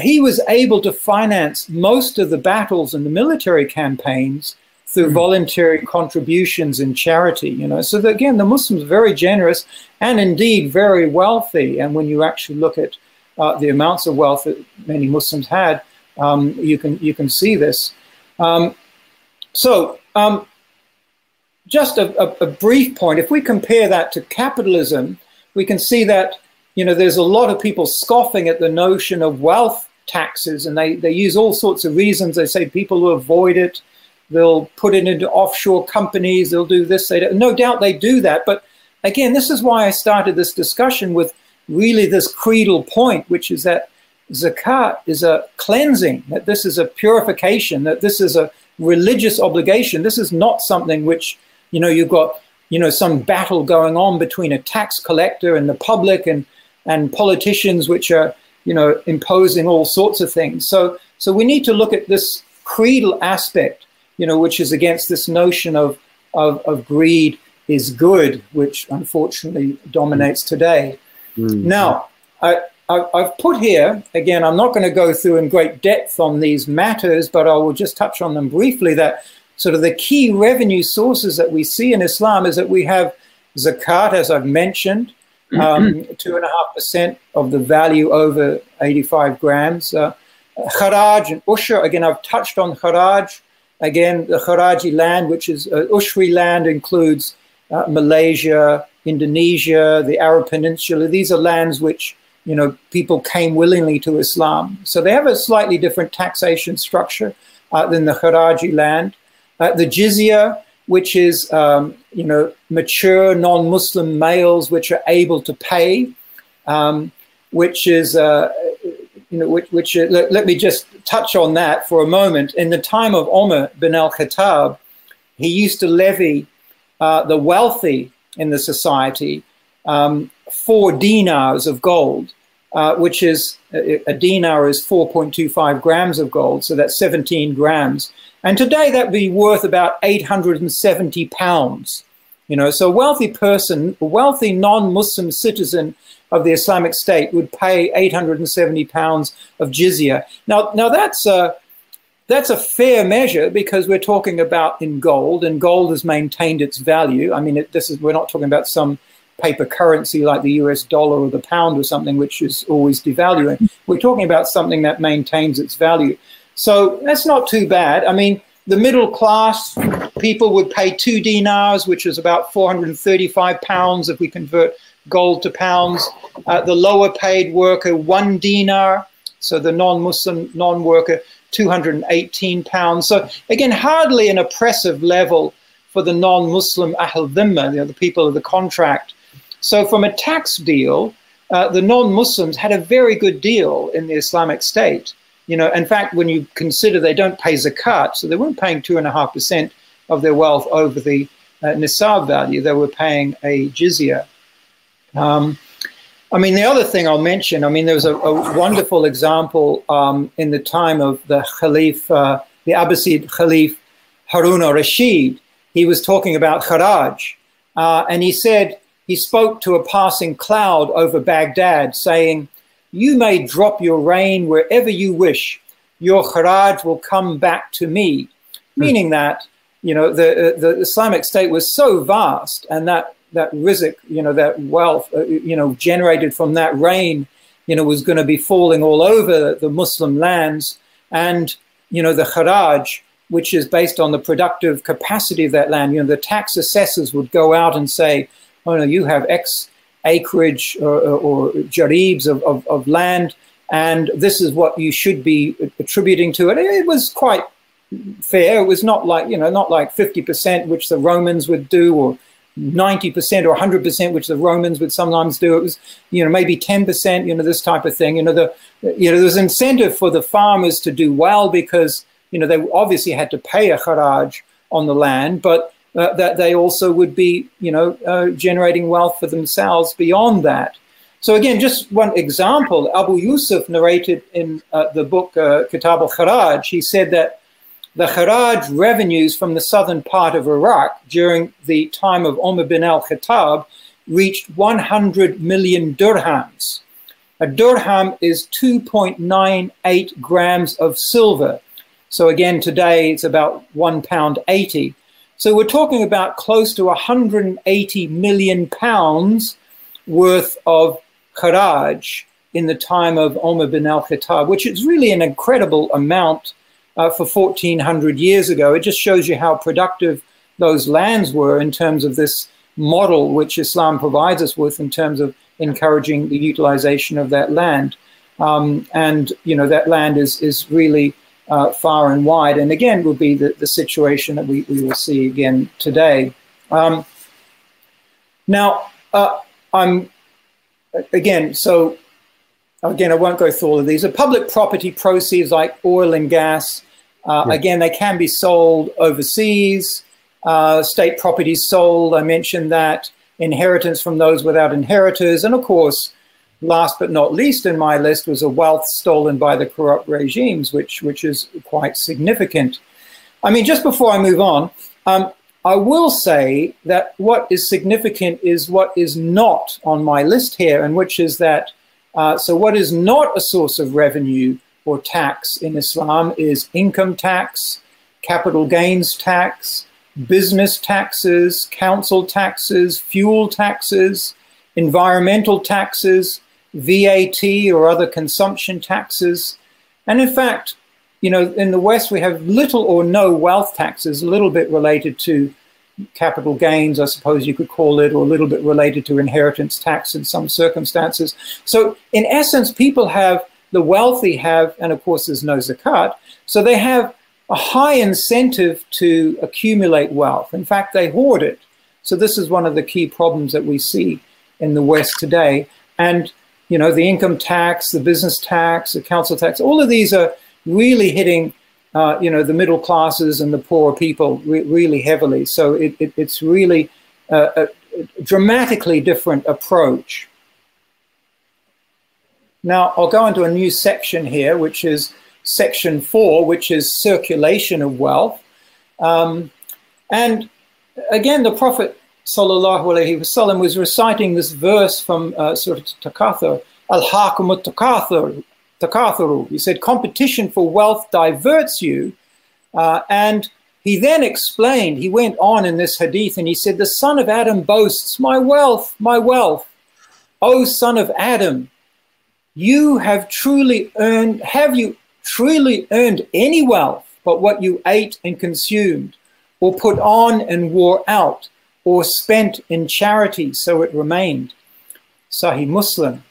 he was able to finance most of the battles and the military campaigns through mm. voluntary contributions and charity you know so that, again the muslims are very generous and indeed very wealthy and when you actually look at uh, the amounts of wealth that many muslims had um, you can you can see this um, so um, just a, a, a brief point if we compare that to capitalism we can see that you know there's a lot of people scoffing at the notion of wealth taxes and they, they use all sorts of reasons they say people will avoid it They'll put it into offshore companies. They'll do this. They don't. no doubt they do that. But again, this is why I started this discussion with really this creedal point, which is that zakat is a cleansing, that this is a purification, that this is a religious obligation. This is not something which, you know, you've got, you know, some battle going on between a tax collector and the public and, and politicians which are, you know, imposing all sorts of things. So, so we need to look at this creedal aspect you know, which is against this notion of, of, of greed is good, which unfortunately dominates today. Mm-hmm. Now, I, I've put here, again, I'm not going to go through in great depth on these matters, but I will just touch on them briefly that sort of the key revenue sources that we see in Islam is that we have zakat, as I've mentioned, um, two and a half percent of the value over 85 grams. Uh, kharaj and ushr, again, I've touched on kharaj. Again, the Kharaji land, which is uh, Ushri land, includes uh, Malaysia, Indonesia, the Arab Peninsula. These are lands which you know people came willingly to Islam, so they have a slightly different taxation structure uh, than the Kharaji land. Uh, the jizya which is um, you know mature non-Muslim males which are able to pay, um, which is uh, you know which, which uh, let, let, me just touch on that for a moment. In the time of Omar bin al-Khattab, he used to levy uh, the wealthy in the society um, four dinars of gold, uh, which is a, a dinar is 4.25 grams of gold, so that's 17 grams. And today that would be worth about 870 pounds. You know, so a wealthy person, a wealthy non-Muslim citizen of the Islamic State would pay 870 pounds of jizya. Now, now that's a that's a fair measure because we're talking about in gold, and gold has maintained its value. I mean, it, this is we're not talking about some paper currency like the US dollar or the pound or something, which is always devaluing. We're talking about something that maintains its value. So that's not too bad. I mean, the middle class people would pay two dinars, which is about 435 pounds if we convert gold to pounds. Uh, the lower paid worker, one dinar. So the non Muslim non worker, 218 pounds. So again, hardly an oppressive level for the non Muslim Ahl Dhimma, you know, the people of the contract. So, from a tax deal, uh, the non Muslims had a very good deal in the Islamic State. You know, in fact, when you consider they don't pay zakat, so they weren't paying two and a half percent of their wealth over the uh, nisab value, they were paying a jizya. Um, I mean, the other thing I'll mention, I mean, there was a, a wonderful example um, in the time of the Khalif, uh, the Abbasid Khalif Harun al-Rashid. He was talking about Kharaj, uh, and he said, he spoke to a passing cloud over Baghdad, saying, You may drop your rain wherever you wish. Your kharaj will come back to me. Hmm. Meaning that, you know, the, the Islamic State was so vast and that, that rizq, you know, that wealth, uh, you know, generated from that rain, you know, was going to be falling all over the Muslim lands. And, you know, the kharaj, which is based on the productive capacity of that land, you know, the tax assessors would go out and say, oh no, you have X acreage or, or, or jaribs of, of, of, land, and this is what you should be attributing to it. It was quite fair. It was not like, you know, not like 50%, which the Romans would do, or 90% or 100%, which the Romans would sometimes do. It was, you know, maybe 10%, you know, this type of thing. You know, the, you know, there's incentive for the farmers to do well because, you know, they obviously had to pay a kharaj on the land, but uh, that they also would be, you know, uh, generating wealth for themselves beyond that. So again, just one example, Abu Yusuf narrated in uh, the book uh, Kitab al-Kharaj, he said that the Kharaj revenues from the southern part of Iraq during the time of Umar bin al-Khattab reached 100 million dirhams. A dirham is 2.98 grams of silver. So again, today it's about one pound 80. So we're talking about close to 180 million pounds worth of kharaj in the time of Omar bin al-Khattab, which is really an incredible amount uh, for 1400 years ago. It just shows you how productive those lands were in terms of this model which Islam provides us with in terms of encouraging the utilization of that land. Um, and, you know, that land is, is really uh, far and wide. And again, will be the, the situation that we, we will see again today. Um, now, uh, I'm again, so again, I won't go through all of these. The public property proceeds like oil and gas, uh, yeah. again, they can be sold overseas. Uh, state properties sold, I mentioned that. Inheritance from those without inheritors. And of course, last but not least in my list was a wealth stolen by the corrupt regimes, which, which is quite significant. I mean, just before I move on, um, I will say that what is significant is what is not on my list here, and which is that, uh, so what is not a source of revenue or tax in Islam is income tax, capital gains tax, business taxes, council taxes, fuel taxes, environmental taxes, VAT or other consumption taxes. And in fact, you know, in the West, we have little or no wealth taxes, a little bit related to capital gains, I suppose you could call it, or a little bit related to inheritance tax in some circumstances. So, in essence, people have the wealthy have, and of course, there's no zakat, so they have a high incentive to accumulate wealth. In fact, they hoard it. So this is one of the key problems that we see in the West today. And you know, the income tax, the business tax, the council tax, all of these are really hitting, uh, you know, the middle classes and the poorer people re- really heavily. So it, it, it's really a, a dramatically different approach. Now, I'll go into a new section here, which is section four, which is circulation of wealth. Um, and again, the Prophet sallallahu alaihi wasallam was reciting this verse from uh, Surah Takathur, Al-Hakum Takathur. He said, competition for wealth diverts you. Uh, and he then explained, he went on in this hadith and he said, the son of Adam boasts, my wealth, my wealth. O son of Adam, you have truly earned, have you truly earned any wealth but what you ate and consumed, or put on and wore out, or spent in charity so it remained? Sahih Muslim.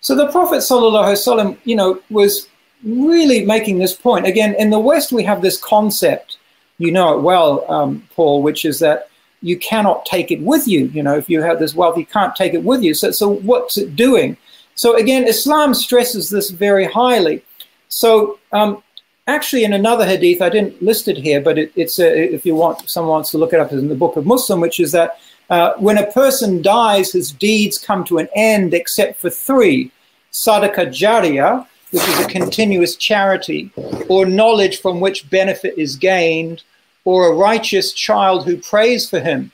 So the Prophet ﷺ, you know, was really making this point. Again, in the West, we have this concept, you know it well, um, Paul, which is that you cannot take it with you. You know, if you have this wealth, you can't take it with you. So, so what's it doing? So again, Islam stresses this very highly. So um, actually, in another hadith, I didn't list it here, but it, it's a, if you want, someone wants to look it up, in the Book of Muslim, which is that uh, when a person dies, his deeds come to an end except for three: sadaqah jariyah, which is a continuous charity, or knowledge from which benefit is gained, or a righteous child who prays for him.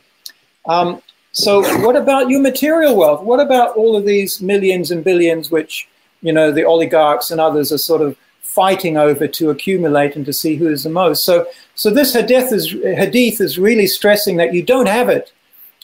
Um, so, what about your material wealth? What about all of these millions and billions, which you know the oligarchs and others are sort of fighting over to accumulate and to see who is the most? So, so this hadith is hadith is really stressing that you don't have it.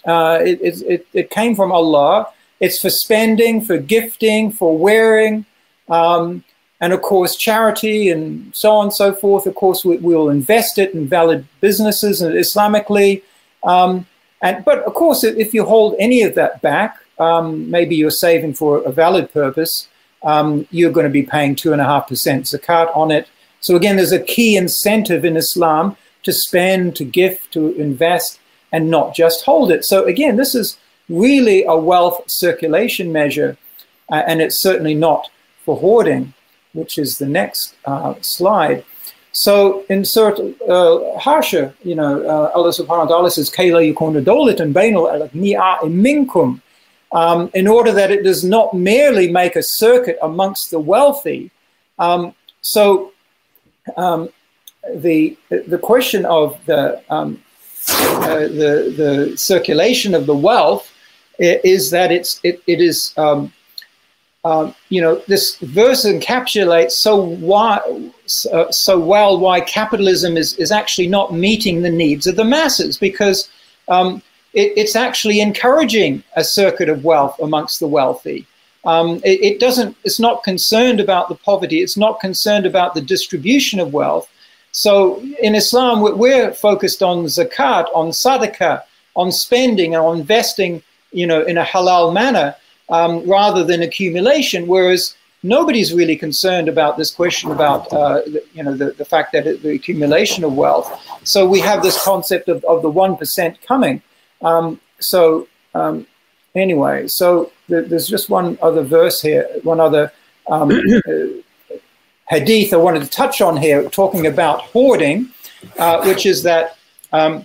Uh, it, it, it came from Allah. It's for spending, for gifting, for wearing, um, and of course charity and so on and so forth. Of course, we, will invest it in valid businesses and Islamically. Um, and, but of course, if you hold any of that back, um, maybe you're saving for a valid purpose, um, you're going to be paying 2.5% zakat on it. So again, there's a key incentive in Islam to spend, to gift, to invest, and not just hold it. So again, this is really a wealth circulation measure, uh, and it's certainly not for hoarding, which is the next uh, slide. So in Surah uh, Hashr, you know, uh, Allah subhanahu wa ta'ala says, Kayla yukuna dolitan bainal ni'a minkum, um, in order that it does not merely make a circuit amongst the wealthy. Um, so um, the, the question of the, um, uh, the, the circulation of the wealth is that it's, it, it is um, um, you know, this verse encapsulates so why, uh, so well why capitalism is, is actually not meeting the needs of the masses because um, it, it's actually encouraging a circuit of wealth amongst the wealthy. Um, it, it, doesn't, it's not concerned about the poverty, it's not concerned about the distribution of wealth. So in Islam, we're, focused on zakat, on sadaqah, on spending, and on investing, you know, in a halal manner um, rather than accumulation. Whereas nobody's really concerned about this question about uh, you know the, the fact that it, the accumulation of wealth. So we have this concept of, of the one percent coming. Um, so um, anyway, so th- there's just one other verse here, one other um, uh, hadith I wanted to touch on here, talking about hoarding, uh, which is that um,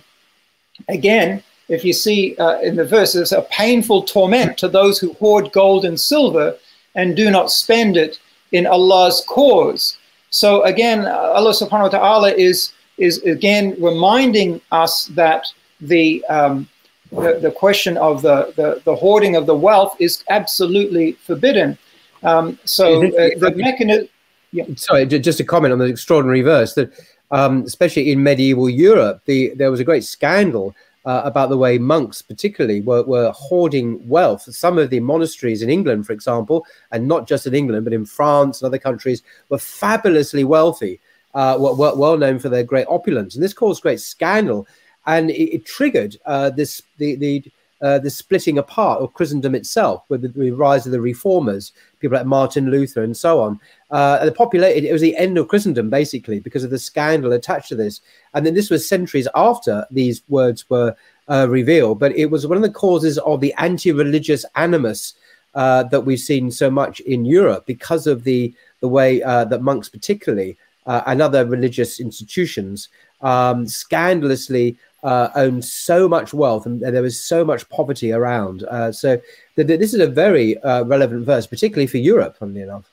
again if you see uh, in the verses, a painful torment to those who hoard gold and silver and do not spend it in Allah's cause. So again, Allah subhanahu wa ta'ala is, is again reminding us that the, um, the, the, question of the, the, the, hoarding of the wealth is absolutely forbidden. Um, so uh, the mechanism. Yeah. Sorry, just a comment on the extraordinary verse that, um, especially in medieval Europe, the, there was a great scandal uh, about the way monks, particularly, were, were hoarding wealth. Some of the monasteries in England, for example, and not just in England, but in France and other countries, were fabulously wealthy, uh, were, well known for their great opulence. And this caused great scandal. And it, it triggered uh, this the, the uh, the splitting apart of Christendom itself, with the, the, rise of the reformers, people like Martin Luther and so on. Uh, the it was the end of Christendom basically because of the scandal attached to this, and then this was centuries after these words were uh, revealed. But it was one of the causes of the anti-religious animus uh, that we've seen so much in Europe because of the the way uh, that monks, particularly, uh, and other religious institutions, um, scandalously uh, owned so much wealth and there was so much poverty around. Uh, so th- th- this is a very uh, relevant verse, particularly for Europe, funnily enough.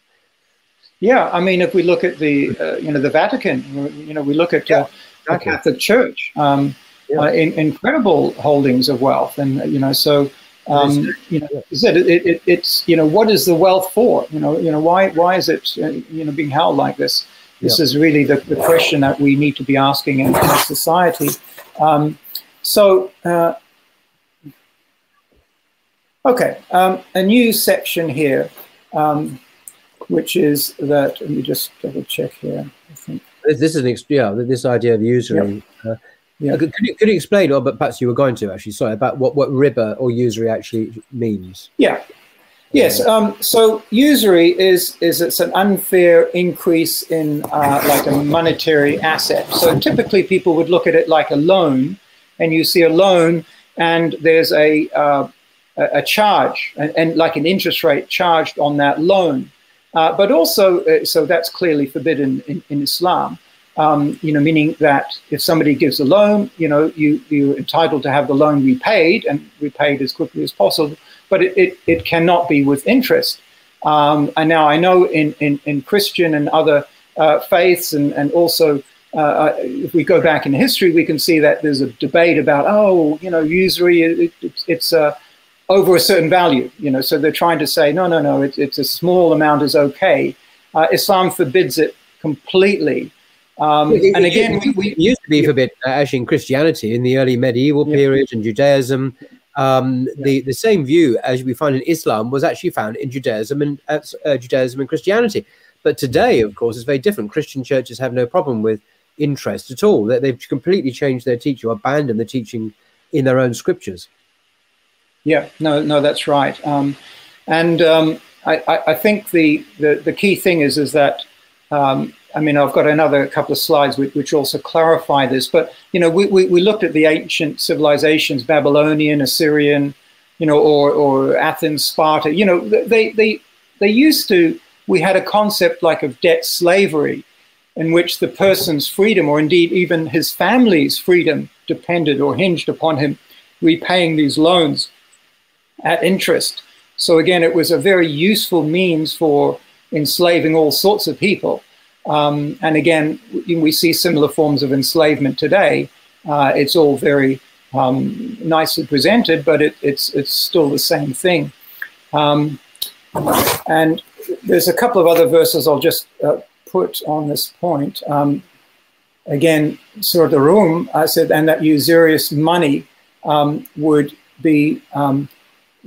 Yeah, I mean, if we look at the, uh, you know, the Vatican, you know, we look at yeah, exactly. the Catholic Church, um, yeah. in, incredible holdings of wealth, and you know, so um, you know, said it, it, it's you know what is the wealth for? You know, you know why why is it uh, you know being held like this? This is really the, the question that we need to be asking in, in society. Um, so, uh, okay, um, a new section here, um, which is that. Let me just double check here. I think this is an yeah this idea of usury. Yep. Uh, yeah. Could, you, could you explain, or but perhaps you were going to actually, sorry, about what, what riba or usury actually means? Yeah. Yes. Um, so usury is is it's an unfair increase in uh, like a monetary asset. So typically people would look at it like a loan, and you see a loan, and there's a uh, a charge and, and, like an interest rate charged on that loan. Uh, but also, uh, so that's clearly forbidden in, in Islam um, you know, meaning that if somebody gives a loan, you know, you, you're entitled to have the loan repaid and repaid as quickly as possible, but it, it, it cannot be with interest. Um, and now I know in, in, in Christian and other uh, faiths, and, and also uh, uh if we go back in history, we can see that there's a debate about, oh, you know, usury, it, it, it's uh, over a certain value, you know, so they're trying to say, no, no, no, it, it's a small amount is okay. Uh, Islam forbids it completely. Um, and again, we, we, used to be forbidden uh, actually in Christianity in the early medieval yeah. period and Judaism. Um, yeah. the, the same view as we find in Islam was actually found in Judaism and uh, uh, Judaism and Christianity. But today, of course, it's very different. Christian churches have no problem with interest at all. That they've completely changed their teaching, or abandoned the teaching in their own scriptures. Yeah, no, no, that's right. Um, and um, I, I, think the, the, the key thing is is that um, I mean, I've got another couple of slides which, which also clarify this. But you know, we, we, we, looked at the ancient civilizations, Babylonian, Assyrian, you know, or or Athens, Sparta. You know, they they they used to. We had a concept like of debt slavery, in which the person's freedom, or indeed even his family's freedom, depended or hinged upon him repaying these loans at interest. So again, it was a very useful means for enslaving all sorts of people. Um, and again, we see similar forms of enslavement today. Uh, it's all very um, nicely presented, but it, it's it's still the same thing. Um, and there's a couple of other verses I'll just uh, put on this point. Um, again, Surah Rum I said, and that usurious money um, would be um,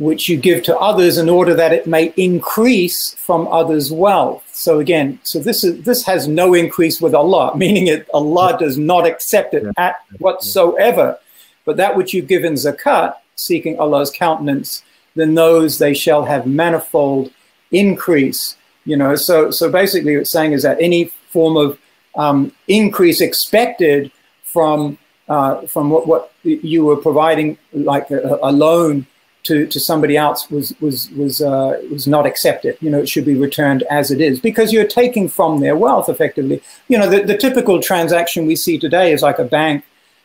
which you give to others in order that it may increase from others' wealth. So again, so this is this has no increase with Allah, meaning it Allah does not accept it at whatsoever. But that which you give in zakat, seeking Allah's countenance, then those they shall have manifold increase. You know, so so basically, what it's saying is that any form of um, increase expected from uh, from what, what you were providing, like a, a loan to, to somebody else was was was uh, was not accepted. You know, it should be returned as it is because you're taking from their wealth effectively. You know, the, the typical transaction we see today is like a bank.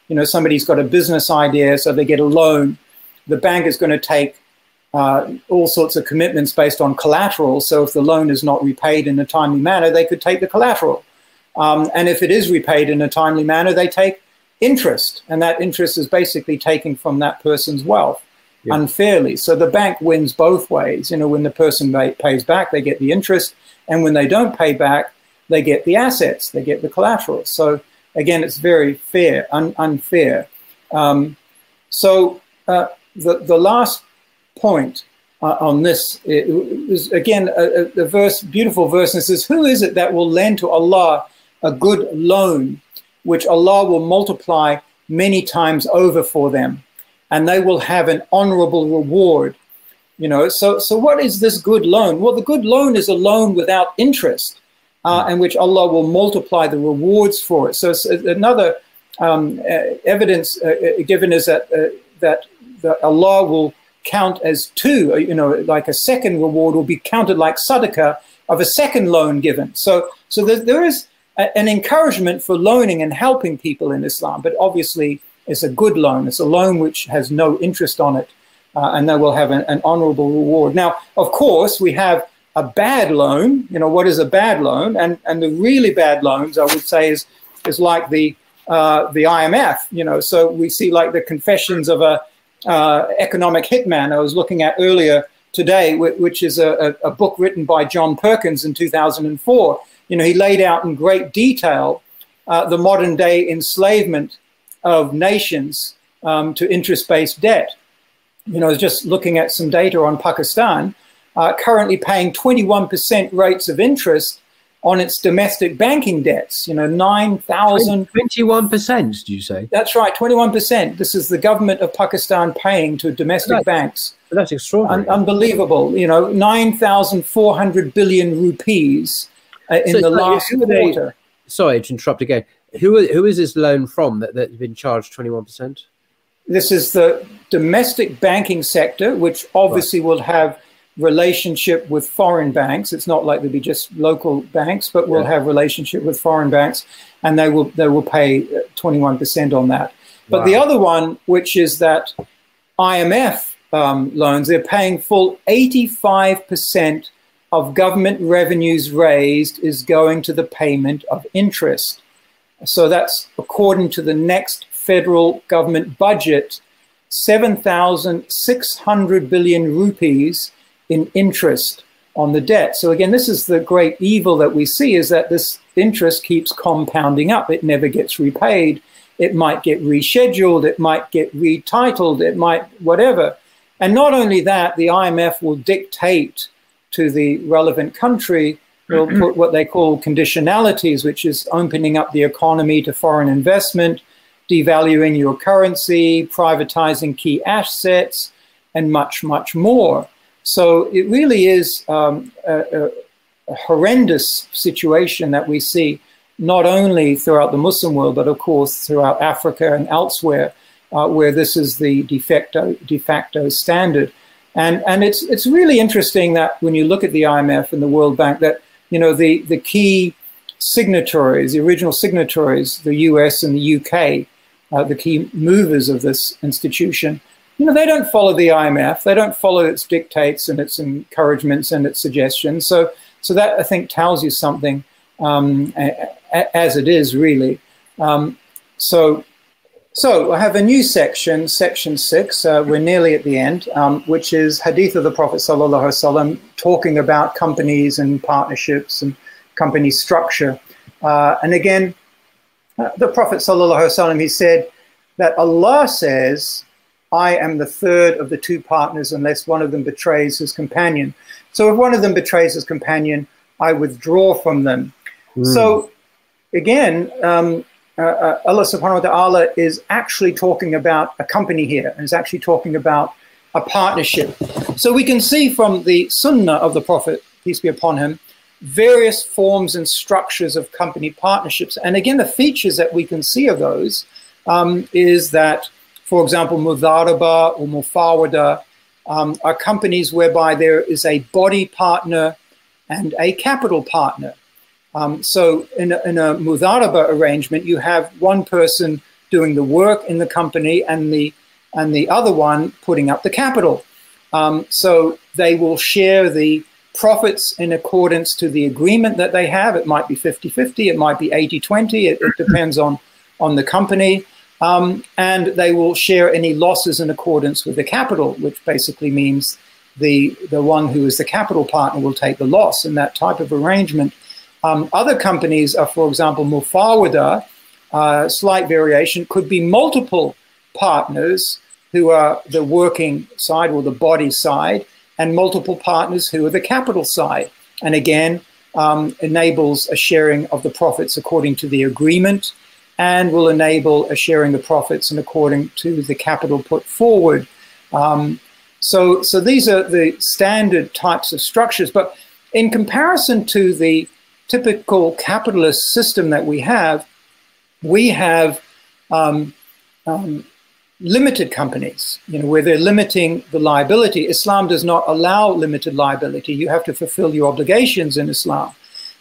You know, somebody's got a business idea, so they get a loan. The bank is going to take uh, all sorts of commitments based on collateral. So if the loan is not repaid in a timely manner, they could take the collateral. Um, and if it is repaid in a timely manner, they take interest, and that interest is basically taken from that person's wealth yeah. unfairly. So the bank wins both ways. You know, when the person pays back, they get the interest, and when they don't pay back, they get the assets, they get the collateral. So again, it's very fair, un- unfair. Um, so uh, the the last point uh, on this is again a, a, verse, beautiful verse, and says, "Who is it that will lend to Allah a good loan, which Allah will multiply many times over for them?" And they will have an honorable reward. You know, so so what is this good loan? Well, the good loan is a loan without interest, uh, and which Allah will multiply the rewards for it. So another um, uh, evidence uh, uh, given is that uh, that that Allah will count as two. Uh, you know, like a second reward will be counted like sadaqah of a second loan given. So so there, there is a, an encouragement for loaning and helping people in Islam, but obviously it's a good loan. It's a loan which has no interest on it, uh, and they will have an, an honorable reward. Now, of course, we have a bad loan. You know, what is a bad loan? And and the really bad loans, I would say, is is like the uh, the IMF. You know, so we see like the confessions of a uh, economic hitman I was looking at earlier today, which is a, a, book written by John Perkins in 2004. You know, he laid out in great detail uh, the modern day enslavement of nations um, to interest-based debt. You know, just looking at some data on Pakistan, uh, currently paying 21% rates of interest on its domestic banking debts. You know, 9,000. 21%, do you say? That's right, 21%. This is the government of Pakistan paying to domestic that's, banks. That's extraordinary. Un- unbelievable. You know, 9,400 billion rupees uh, in so, the last quarter. Sorry to interrupt again. Who, who is this loan from that, that's been charged 21%? This is the domestic banking sector, which obviously right. will have relationship with foreign banks. It's not like they'll be just local banks, but we'll yeah. have relationship with foreign banks, and they will they will pay 21% on that. But wow. the other one, which is that IMF um, loans, they're paying full 85% of government revenues raised is going to the payment of interest. So that's according to the next federal government budget, 7,600 billion rupees in interest on the debt. So again, this is the great evil that we see is that this interest keeps compounding up. It never gets repaid. It might get rescheduled. It might get retitled. It might whatever. And not only that, the IMF will dictate to the relevant country, will mm-hmm. put what they call conditionalities, which is opening up the economy to foreign investment, devaluing your currency, privatizing key assets, and much, much more. So it really is um, a, a, horrendous situation that we see not only throughout the Muslim world, but of course throughout Africa and elsewhere, uh, where this is the de facto, de facto standard. And, and it's, it's really interesting that when you look at the IMF and the World Bank, that you know the, the key signatories, the original signatories, the US and the UK, uh, the key movers of this institution, you know, they don't follow the IMF. They don't follow its dictates and its encouragements and its suggestions. So, so that I think tells you something um, as it is really. Um, so, so I have a new section, section six. Uh, we're nearly at the end, um, which is Hadith of the Prophet sallallahu alaihi wasallam, talking about companies and partnerships and company structure. Uh, and again, uh, the Prophet sallallahu alaihi wasallam, he said that Allah says I am the third of the two partners unless one of them betrays his companion. So if one of them betrays his companion, I withdraw from them. Mm. So again, um, uh, uh, Allah subhanahu wa ta'ala is actually talking about a company here and is actually talking about a partnership. So we can see from the sunnah of the Prophet, peace be upon him, various forms and structures of company partnerships. And again, the features that we can see of those um, is that for example, mudaraba or Mufawada um, are companies whereby there is a body partner and a capital partner. Um, so in a, in a arrangement, you have one person doing the work in the company and the and the other one putting up the capital. Um, so they will share the profits in accordance to the agreement that they have. It might be 50-50, it might be 80-20, it, it depends on, on the company. Um, and they will share any losses in accordance with the capital, which basically means the, the one who is the capital partner will take the loss in that type of arrangement. Um, other companies are, for example, Mufawada, uh, slight variation, could be multiple partners who are the working side or the body side, and multiple partners who are the capital side. And again, um, enables a sharing of the profits according to the agreement and will enable a sharing of profits and according to the capital put forward. Um, so, so these are the standard types of structures. But in comparison to the typical capitalist system that we have, we have um, um, limited companies, you know, where they're limiting the liability. Islam does not allow limited liability. You have to fulfill your obligations in Islam.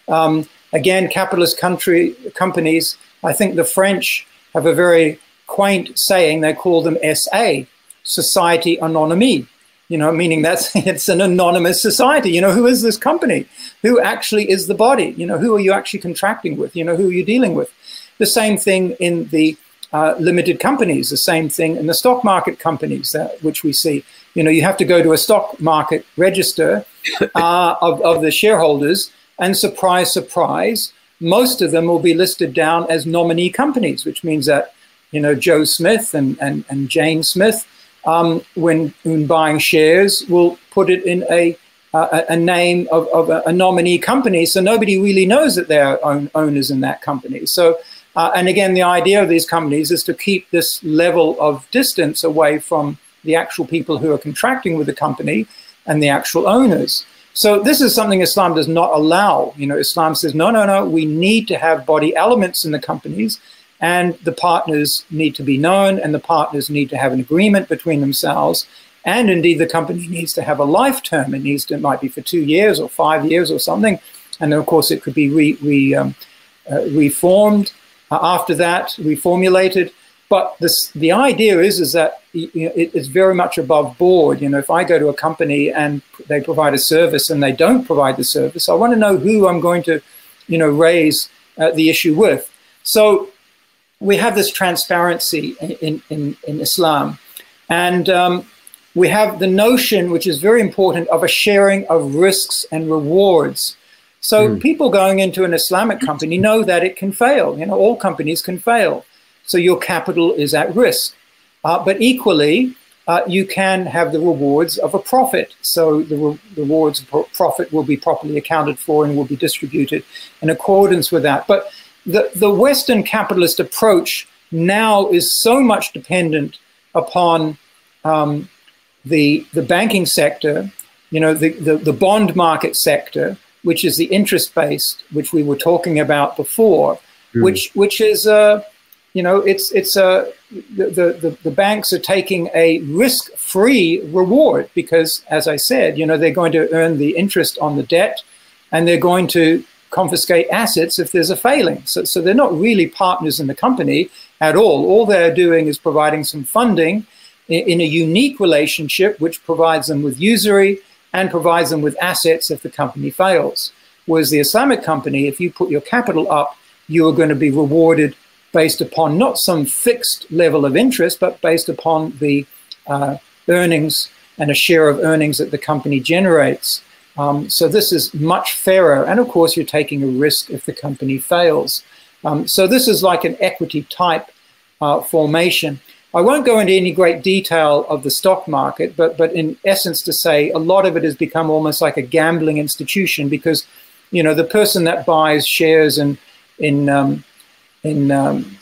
Um, again, capitalist country companies, I think the French have a very quaint saying. They call them SA, Society Anonyme. You know, meaning that's it's an anonymous society. You know, who is this company? Who actually is the body? You know, who are you actually contracting with? You know, who are you dealing with? The same thing in the uh, limited companies, the same thing in the stock market companies, uh, which we see. You know, you have to go to a stock market register uh, of, of the shareholders, and surprise, surprise, most of them will be listed down as nominee companies, which means that, you know, Joe Smith and, and, and Jane Smith, um, when, when buying shares, will put it in a uh, a name of, of a, nominee company, so nobody really knows that they're own, owners in that company. So uh, and again, the idea of these companies is to keep this level of distance away from the actual people who are contracting with the company and the actual owners. So this is something Islam does not allow. You know, Islam says, no, no, no, we need to have body elements in the companies and the partners need to be known and the partners need to have an agreement between themselves. And indeed, the company needs to have a life term. It needs to, it might be for two years or five years or something. And then, of course, it could be re, re, um, uh, reformed uh, after that, reformulated. But this, the idea is, is that you know, it, it's very much above board. You know, if I go to a company and they provide a service and they don't provide the service, I want to know who I'm going to, you know, raise uh, the issue with. So we have this transparency in, in, in Islam. And um, we have the notion, which is very important, of a sharing of risks and rewards. So mm. people going into an Islamic company know that it can fail. You know, all companies can fail. So your capital is at risk. Uh, but equally, uh, you can have the rewards of a profit. So the re- rewards of profit will be properly accounted for and will be distributed in accordance with that. But the, the Western capitalist approach now is so much dependent upon um, the, the banking sector, you know, the, the, the bond market sector, which is the interest based, which we were talking about before, mm. which which is uh, you know it's it's a uh, the, the the banks are taking a risk free reward because as I said, you know they're going to earn the interest on the debt, and they're going to confiscate assets if there's a failing. So so they're not really partners in the company at all. All they're doing is providing some funding in, in a unique relationship which provides them with usury and provides them with assets if the company fails. Whereas the Islamic company, if you put your capital up, you are going to be rewarded based upon not some fixed level of interest, but based upon the uh, earnings and a share of earnings that the company generates. Um, so this is much fairer. And of course, you're taking a risk if the company fails. Um, so this is like an equity type uh, formation. I won't go into any great detail of the stock market, but but in essence, to say a lot of it has become almost like a gambling institution because, you know, the person that buys shares in in um, in um,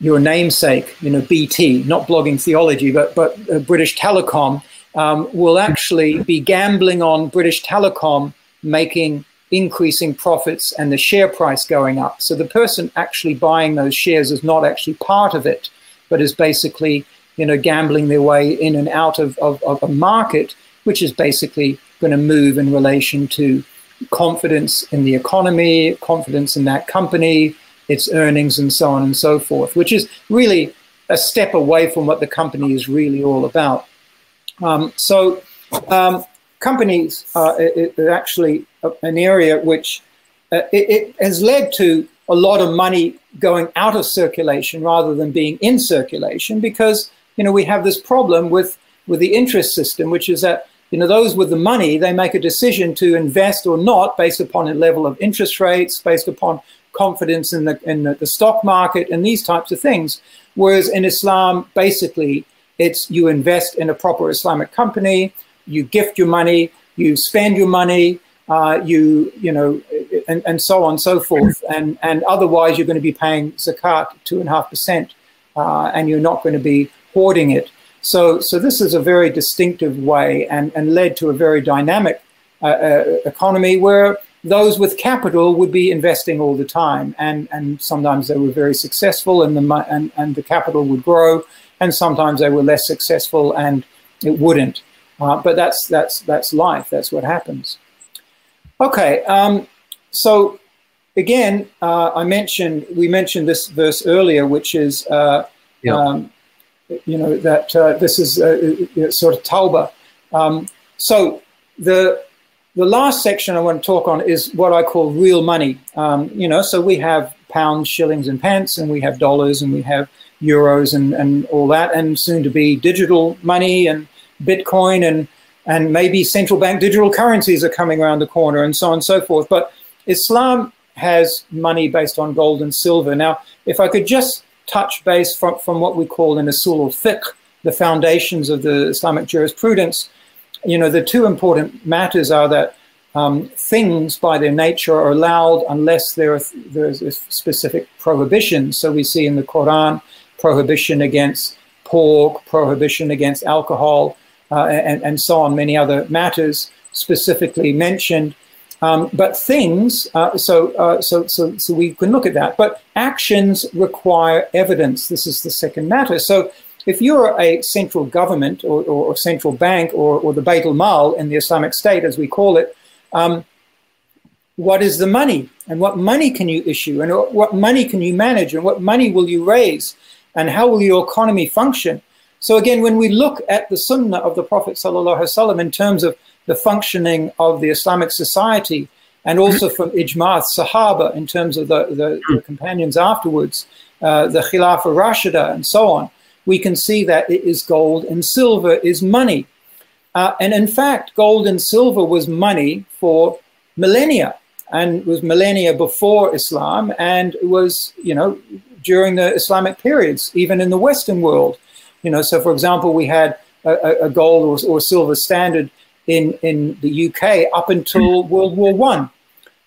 your namesake, you know, BT, not blogging theology, but but uh, British Telecom, um, will actually be gambling on British Telecom making increasing profits and the share price going up. So the person actually buying those shares is not actually part of it but is basically you know gambling their way in and out of, of, of a market which is basically going to move in relation to confidence in the economy, confidence in that company, its earnings, and so on and so forth, which is really a step away from what the company is really all about. Um, so, um, companies are, are, actually an area which uh, it, it, has led to a lot of money going out of circulation rather than being in circulation because you know we have this problem with with the interest system which is that you know those with the money they make a decision to invest or not based upon a level of interest rates based upon confidence in the in the, the stock market and these types of things. Whereas in islam basically it's you invest in a proper islamic company you gift your money you spend your money uh, you you know and, and so on and so forth. And, and otherwise, you're going to be paying zakat, 2.5%, uh, and you're not going to be hoarding it. So, so this is a very distinctive way and, and led to a very dynamic uh, uh, economy where those with capital would be investing all the time. And, and sometimes they were very successful and the, and, and the capital would grow, and sometimes they were less successful and it wouldn't. Uh, but that's, that's, that's life, that's what happens. Okay, um, so again, uh, I mentioned we mentioned this verse earlier, which is uh, yeah. um, you know that uh, this is uh, uh, Surat Tauba. Um, so the the last section I want to talk on is what I call real money. Um, you know, so we have pounds, shillings, and pence, and we have dollars, and we have euros, and and all that, and soon to be digital money and Bitcoin and and maybe central bank digital currencies are coming around the corner and so on and so forth. But Islam has money based on gold and silver. Now, if I could just touch base from, from what we call in Usul al-Fiqh, the foundations of the Islamic jurisprudence, you know, the two important matters are that um, things by their nature are allowed unless there are, there's a specific prohibition. So we see in the Quran prohibition against pork, prohibition against alcohol, uh, and, and so on, many other matters specifically mentioned. Um, but things, uh, so, uh, so, so, so we can look at that. But actions require evidence. This is the second matter. So if you're a central government or, or, or central bank or, or the Beit al-Mal in the Islamic State, as we call it, um, what is the money? And what money can you issue? And what money can you manage? And what money will you raise? And how will your economy function? So again, when we look at the sunnah of the Prophet ﷺ in terms of the functioning of the Islamic society, and also from ijma sahaba in terms of the, the, the companions afterwards, uh, the Khilafah Rashida and so on, we can see that it is gold and silver is money. Uh, and in fact, gold and silver was money for millennia and was millennia before Islam and was, you know, during the Islamic periods, even in the Western world. You know, so for example, we had a, a gold or, or, silver standard in, in the UK up until World War One,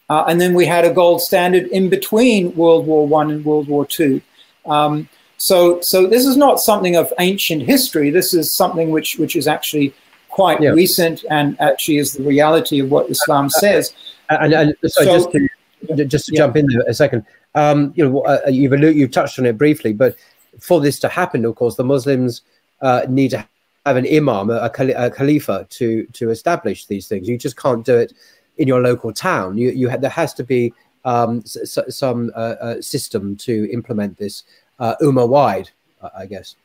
uh, and then we had a gold standard in between World War One and World War Two. Um, so, so this is not something of ancient history. This is something which which is actually quite yeah. recent and actually is the reality of what Islam says. And, and so, so, just to, just to yeah. jump in there a second, um, you know, uh, you've you've touched on it briefly, but for this to happen, of course, the Muslims uh, need to have an imam, a, a, khalifa, to to establish these things. You just can't do it in your local town. You you there has to be um, s- some uh, uh, system to implement this uh, ummah wide, I guess.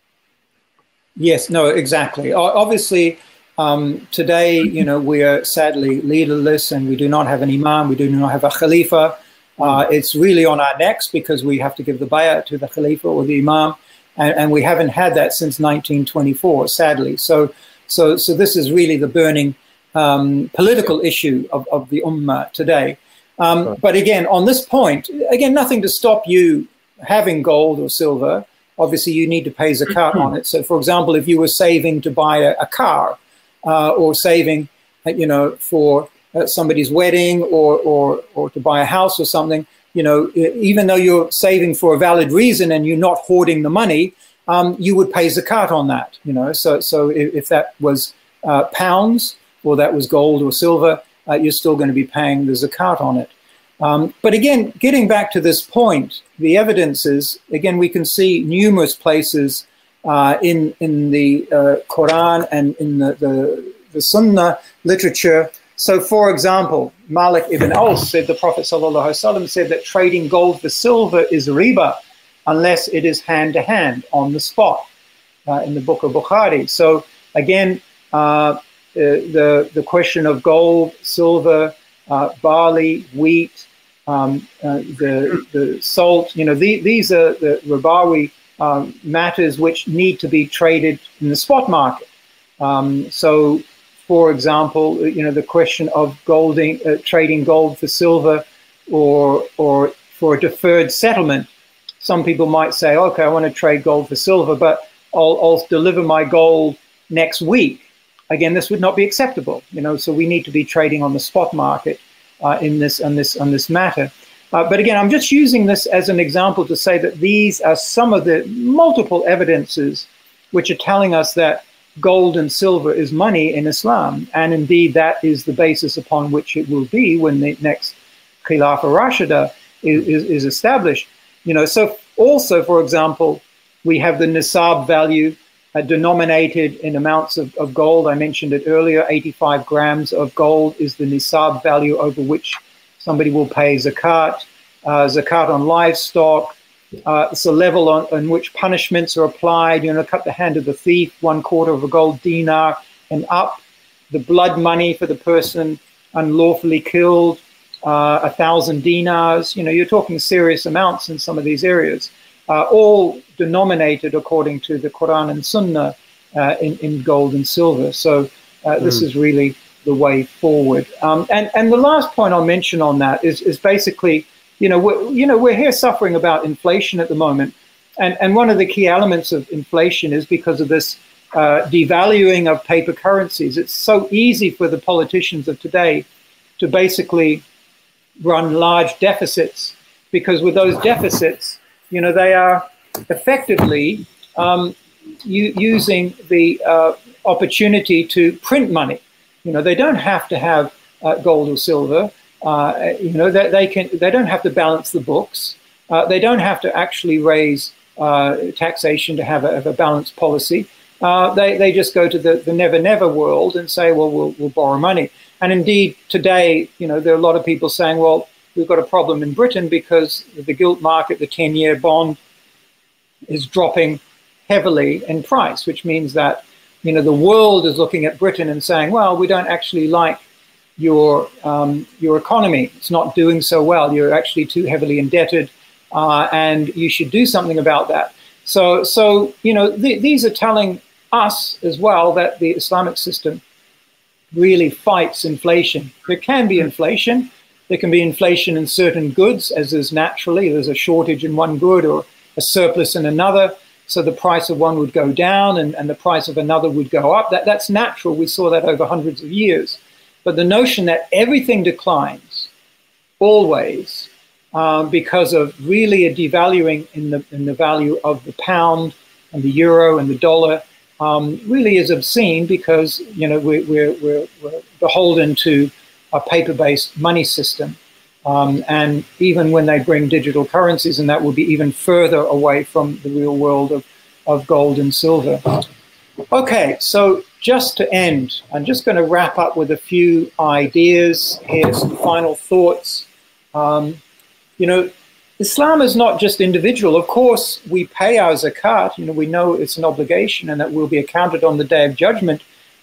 Yes, no, exactly. Obviously, um, today, you know, we are sadly leaderless, and we do not have an imam. We do not have a khalifa. Uh, it's really on our necks because we have to give the bayat to the Khalifa or the Imam, and, and, we haven't had that since 1924, sadly. So, so, so this is really the burning um, political issue of, of the Ummah today. Um, right. But again, on this point, again, nothing to stop you having gold or silver. Obviously, you need to pay zakat on it. So, for example, if you were saving to buy a, a car uh, or saving, you know, for uh, somebody's wedding or, or, or to buy a house or something, you know, even though you're saving for a valid reason and you're not hoarding the money, um, you would pay zakat on that, you know. So, so if, if that was uh, pounds or that was gold or silver, uh, you're still going to be paying the zakat on it. Um, but again, getting back to this point, the evidence is, again, we can see numerous places uh, in, in the uh, Quran and in the, the, the Sunnah literature so, for example, Malik ibn Aus said, the Prophet said that trading gold for silver is riba unless it is hand to hand on the spot uh, in the book of Bukhari. So, again, uh, uh, the, the question of gold, silver, uh, barley, wheat, um, the, the salt, you know, the, these are the ribawi um, matters which need to be traded in the spot market. Um, so, for example, you know, the question of golding, uh, trading gold for silver or, or for a deferred settlement. Some people might say, okay, I want to trade gold for silver, but I'll, I'll deliver my gold next week. Again, this would not be acceptable, you know, so we need to be trading on the spot market. uh, in this on this on this matter. Uh, but again, I'm just using this as an example to say that these are some of the multiple evidences which are telling us that gold and silver is money in Islam, and indeed that is the basis upon which it will be when the next Khilafah Rashida is, is, is established. You know, so also, for example, we have the nisab value uh, denominated in amounts of, of gold. I mentioned it earlier 85 grams of gold is the nisab value over which somebody will pay zakat, uh, zakat on livestock. Uh, it's a level on, on which punishments are applied. You know, cut the hand of the thief, one quarter of a gold dinar and up. The blood money for the person unlawfully killed, uh, a thousand dinars. You know, you're talking serious amounts in some of these areas uh, all denominated according to the Quran and Sunnah uh, in, in gold and silver. So uh, this mm. is really the way forward. Um, and, and the last point I'll mention on that is, is basically, you know, we're, you know, we're here suffering about inflation at the moment. And, and one of the key elements of inflation is because of this uh, devaluing of paper currencies. It's so easy for the politicians of today to basically run large deficits because with those deficits, you know, they are effectively um, using the uh, opportunity to print money. You know, they don't have to have uh, gold or silver. Uh, you know, they, they, can. They don't have to balance the books. Uh, they don't have to actually raise uh, taxation to have a, have a balanced policy. Uh, they, they just go to the, the never never world and say, well, well, we'll borrow money. And indeed, today, you know, there are a lot of people saying, well, we've got a problem in Britain because the gilt market, the 10 year bond, is dropping heavily in price, which means that you know the world is looking at Britain and saying, well, we don't actually like your um, your economy. It's not doing so well. You're actually too heavily indebted, uh, and you should do something about that. So, so you know, th- these are telling us as well that the Islamic system really fights inflation. There can be inflation, there can be inflation in certain goods, as is naturally. There's a shortage in one good or a surplus in another. So the price of one would go down and, and the price of another would go up. That, that's natural. We saw that over hundreds of years. But the notion that everything declines always um, because of really a devaluing in the, in the value of the pound and the euro and the dollar um, really is obscene because you know we're, we're, we're, we're beholden to a paper-based money system. Um, and even when they bring digital currencies, and that will be even further away from the real world of, of gold and silver. Okay, so just to end, I'm just going to wrap up with a few ideas here, some final thoughts. Um, you know, Islam is not just individual. Of course, we pay our zakat. You know, we know it's an obligation and that we'll be accounted on the day of judgment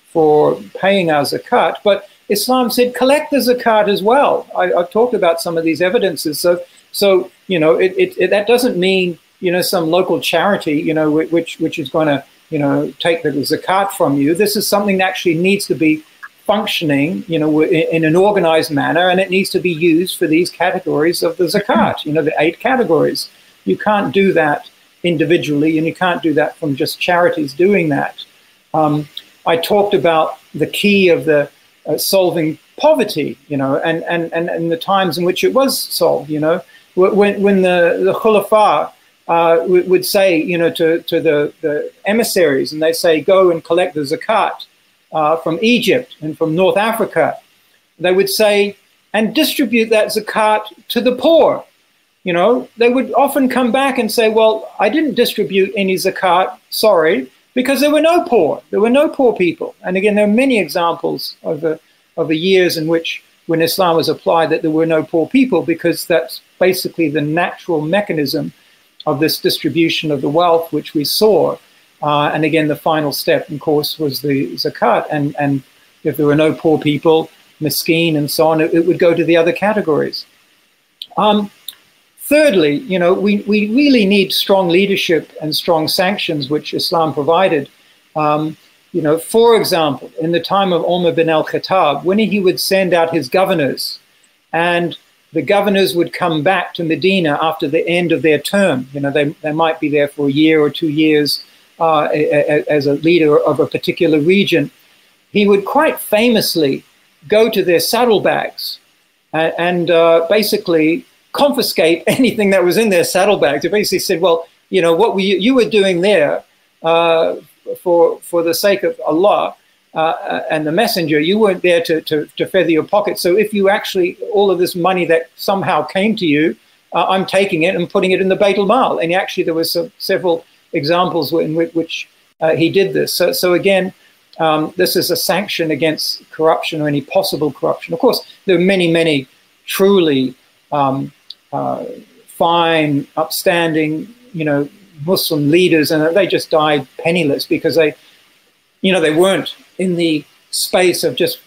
for paying our zakat. But Islam said collect the zakat as well. I, have talked about some of these evidences. So, so you know, it, it, it, that doesn't mean you know some local charity, you know, which which is going to you know take the zakat from you. This is something that actually needs to be functioning, you know, in, an organized manner, and it needs to be used for these categories of the zakat. You know, the eight categories. You can't do that individually, and you can't do that from just charities doing that. Um, I talked about the key of the uh, solving poverty, you know, and, and, and, and the times in which it was solved, you know, when, when the, the khulafa uh, would say, you know, to, to the, the emissaries, and they say, go and collect the zakat uh, from Egypt and from North Africa, they would say, and distribute that zakat to the poor. You know, they would often come back and say, well, I didn't distribute any zakat, sorry, because there were no poor. There were no poor people. And again, there are many examples of the years in which, when Islam was applied, that there were no poor people, because that's basically the natural mechanism of this distribution of the wealth which we saw. Uh, and again, the final step, of course, was the zakat. And, and if there were no poor people, miskeen and so on, it, it would go to the other categories. Um, Thirdly, you know, we, we really need strong leadership and strong sanctions, which Islam provided. Um, you know, for example, in the time of Umar bin al-Khattab, when he would send out his governors, and the governors would come back to Medina after the end of their term. You know, they, they might be there for a year or two years uh, as a leader of a particular region. He would quite famously go to their saddlebags and, and uh, basically confiscate anything that was in their saddlebags. They basically said, well, you know, what you, you were doing there uh, for, for the sake of Allah uh, and the messenger, you weren't there to, to, to feather your pocket. So if you actually, all of this money that somehow came to you, uh, I'm taking it and putting it in the Beit al-Mal. And actually there were some, several examples in which, which uh, he did this. So, so again, um, this is a sanction against corruption or any possible corruption. Of course, there are many, many truly um, uh, fine, upstanding, you know, Muslim leaders, and they just died penniless because they, you know, they weren't in the space of just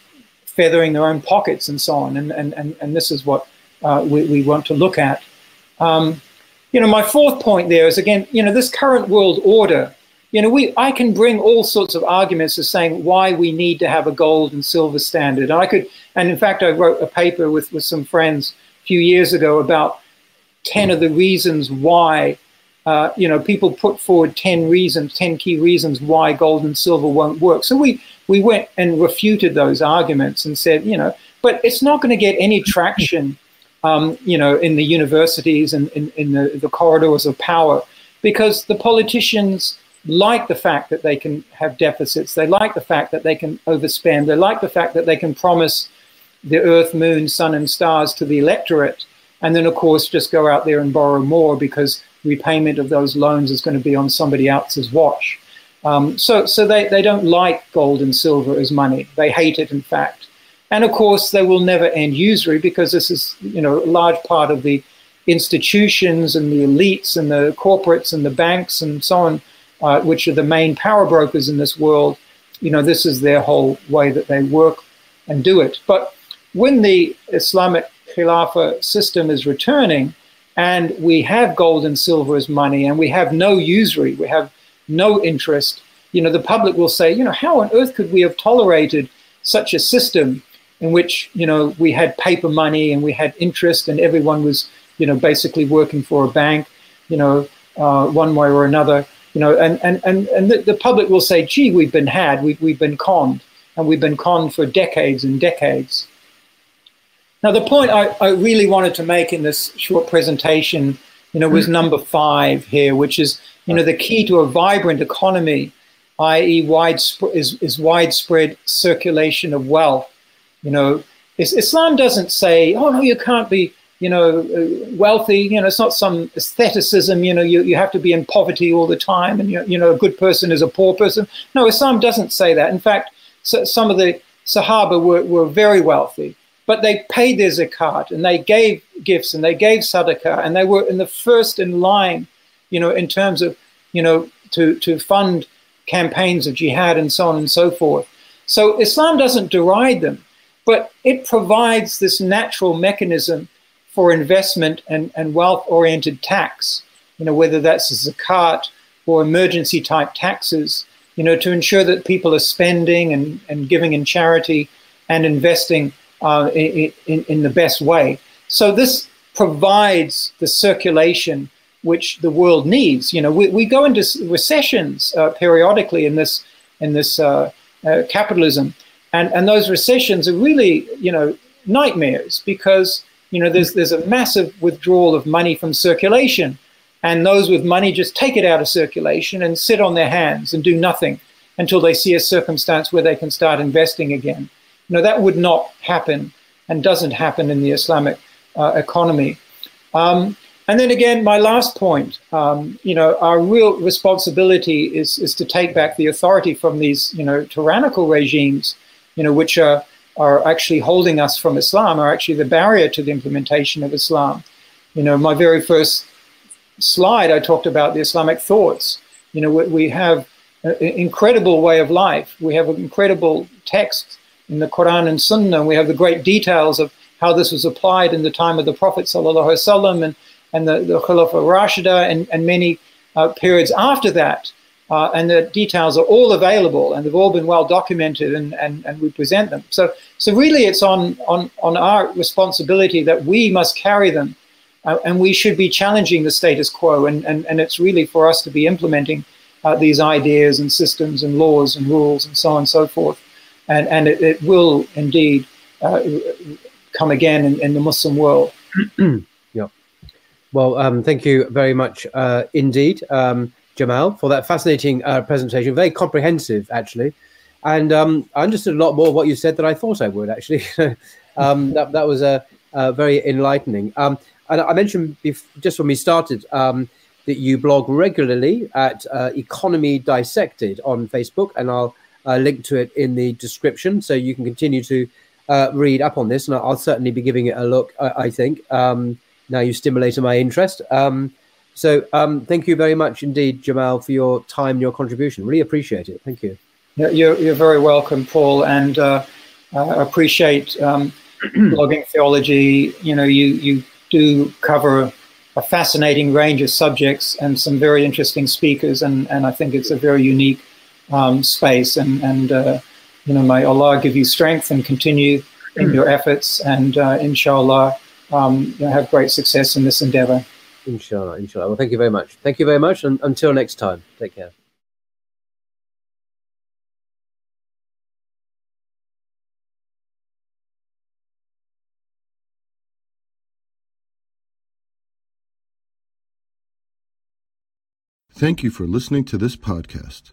feathering their own pockets and so on. And and and, and this is what uh, we, we want to look at. Um, you know, my fourth point there is again, you know, this current world order. You know, we I can bring all sorts of arguments as saying why we need to have a gold and silver standard. And I could, and in fact, I wrote a paper with with some friends few years ago about ten of the reasons why uh, you know, people put forward 10 reasons, 10 key reasons why gold and silver won't work. So we, we went and refuted those arguments and said, you know, but it's not going to get any traction, um, you know, in the universities and in, in the, the corridors of power because the politicians like the fact that they can have deficits. They like the fact that they can overspend. They like the fact that they can promise the earth, moon, sun, and stars to the electorate. And then, of course, just go out there and borrow more because repayment of those loans is going to be on somebody else's watch. Um, so so they, they don't like gold and silver as money. They hate it, in fact. And of course, they will never end usury because this is, you know, a large part of the institutions and the elites and the corporates and the banks and so on, uh, which are the main power brokers in this world. You know, this is their whole way that they work and do it. But when the Islamic Khilafah system is returning, and we have gold and silver as money and we have no usury, we have no interest, you know, the public will say, you know, how on earth could we have tolerated such a system in which, you know, we had paper money and we had interest and everyone was, you know, basically working for a bank, you know, uh, one way or another, you know, and, and, and, and the, the public will say, gee, we've been had, we've, we've been conned, and we've been conned for decades and decades. Now, the point I, I really wanted to make in this short presentation, you know, was number five here, which is, you know, the key to a vibrant economy, i.e., widespread is, is widespread circulation of wealth. You know, Islam doesn't say, oh no, you can't be, you know, uh, wealthy. You know, it's not some aestheticism. You know, you, you have to be in poverty all the time, and you, you know, a good person is a poor person. No, Islam doesn't say that. In fact, so, some of the Sahaba were, were very wealthy but they paid their zakat and they gave gifts and they gave sadaqah and they were in the first in line, you know, in terms of, you know, to, to fund campaigns of jihad and so on and so forth. So Islam doesn't deride them, but it provides this natural mechanism for investment and, and wealth oriented tax, you know, whether that's zakat or emergency type taxes, you know, to ensure that people are spending and, and giving in charity and investing uh, in, in, the best way. So this provides the circulation which the world needs. You know, we, we go into recessions uh, periodically in this in this uh, uh, capitalism, and and those recessions are really you know nightmares because you know there's there's a massive withdrawal of money from circulation, and those with money just take it out of circulation and sit on their hands and do nothing until they see a circumstance where they can start investing again. No, that would not happen and doesn't happen in the Islamic uh, economy. Um, and then again, my last point, um, you know, our real responsibility is, is to take back the authority from these, you know, tyrannical regimes, you know, which are, are actually holding us from Islam, are actually the barrier to the implementation of Islam. You know, my very first slide, I talked about the Islamic thoughts. You know, we, we have an incredible way of life. We have an incredible text in the Quran and Sunnah. We have the great details of how this was applied in the time of the Prophet ﷺ and, and the, the Khalifa Rashida and, and many uh, periods after that. Uh, and the details are all available and they've all been well documented and, and, and we present them. So, so really it's on, on, on our responsibility that we must carry them uh, and we should be challenging the status quo and, and, and it's really for us to be implementing uh, these ideas and systems and laws and rules and so on and so forth and, and it, it will indeed uh, come again in, in the Muslim world. yeah. Well, um, thank you very much uh, indeed, um, Jamal, for that fascinating uh, presentation. Very comprehensive, actually. And um, I understood a lot more of what you said than I thought I would, actually. Um, that, that was a, very enlightening. Um, and I mentioned just when we started um, that you blog regularly at uh, Economy Dissected on Facebook, and I'll uh, link to it in the description so you can continue to uh, read up on this. And I'll certainly be giving it a look, I, I think. Um, now you stimulated my interest. Um, so um, thank you very much indeed, Jamal, for your time your contribution. Really appreciate it. Thank you. You're, you're very welcome, Paul, and uh, I appreciate um, blogging theology. You know, you, you do cover a fascinating range of subjects and some very interesting speakers, and, and I think it's a very unique um, space. And, and uh, you know, may Allah give you strength and continue in your efforts, and uh, inshallah, um, you know, have great success in this endeavor. Inshallah, inshallah. Well, thank you very much. Thank you very much, and until next time, take care. Thank you for listening to this podcast.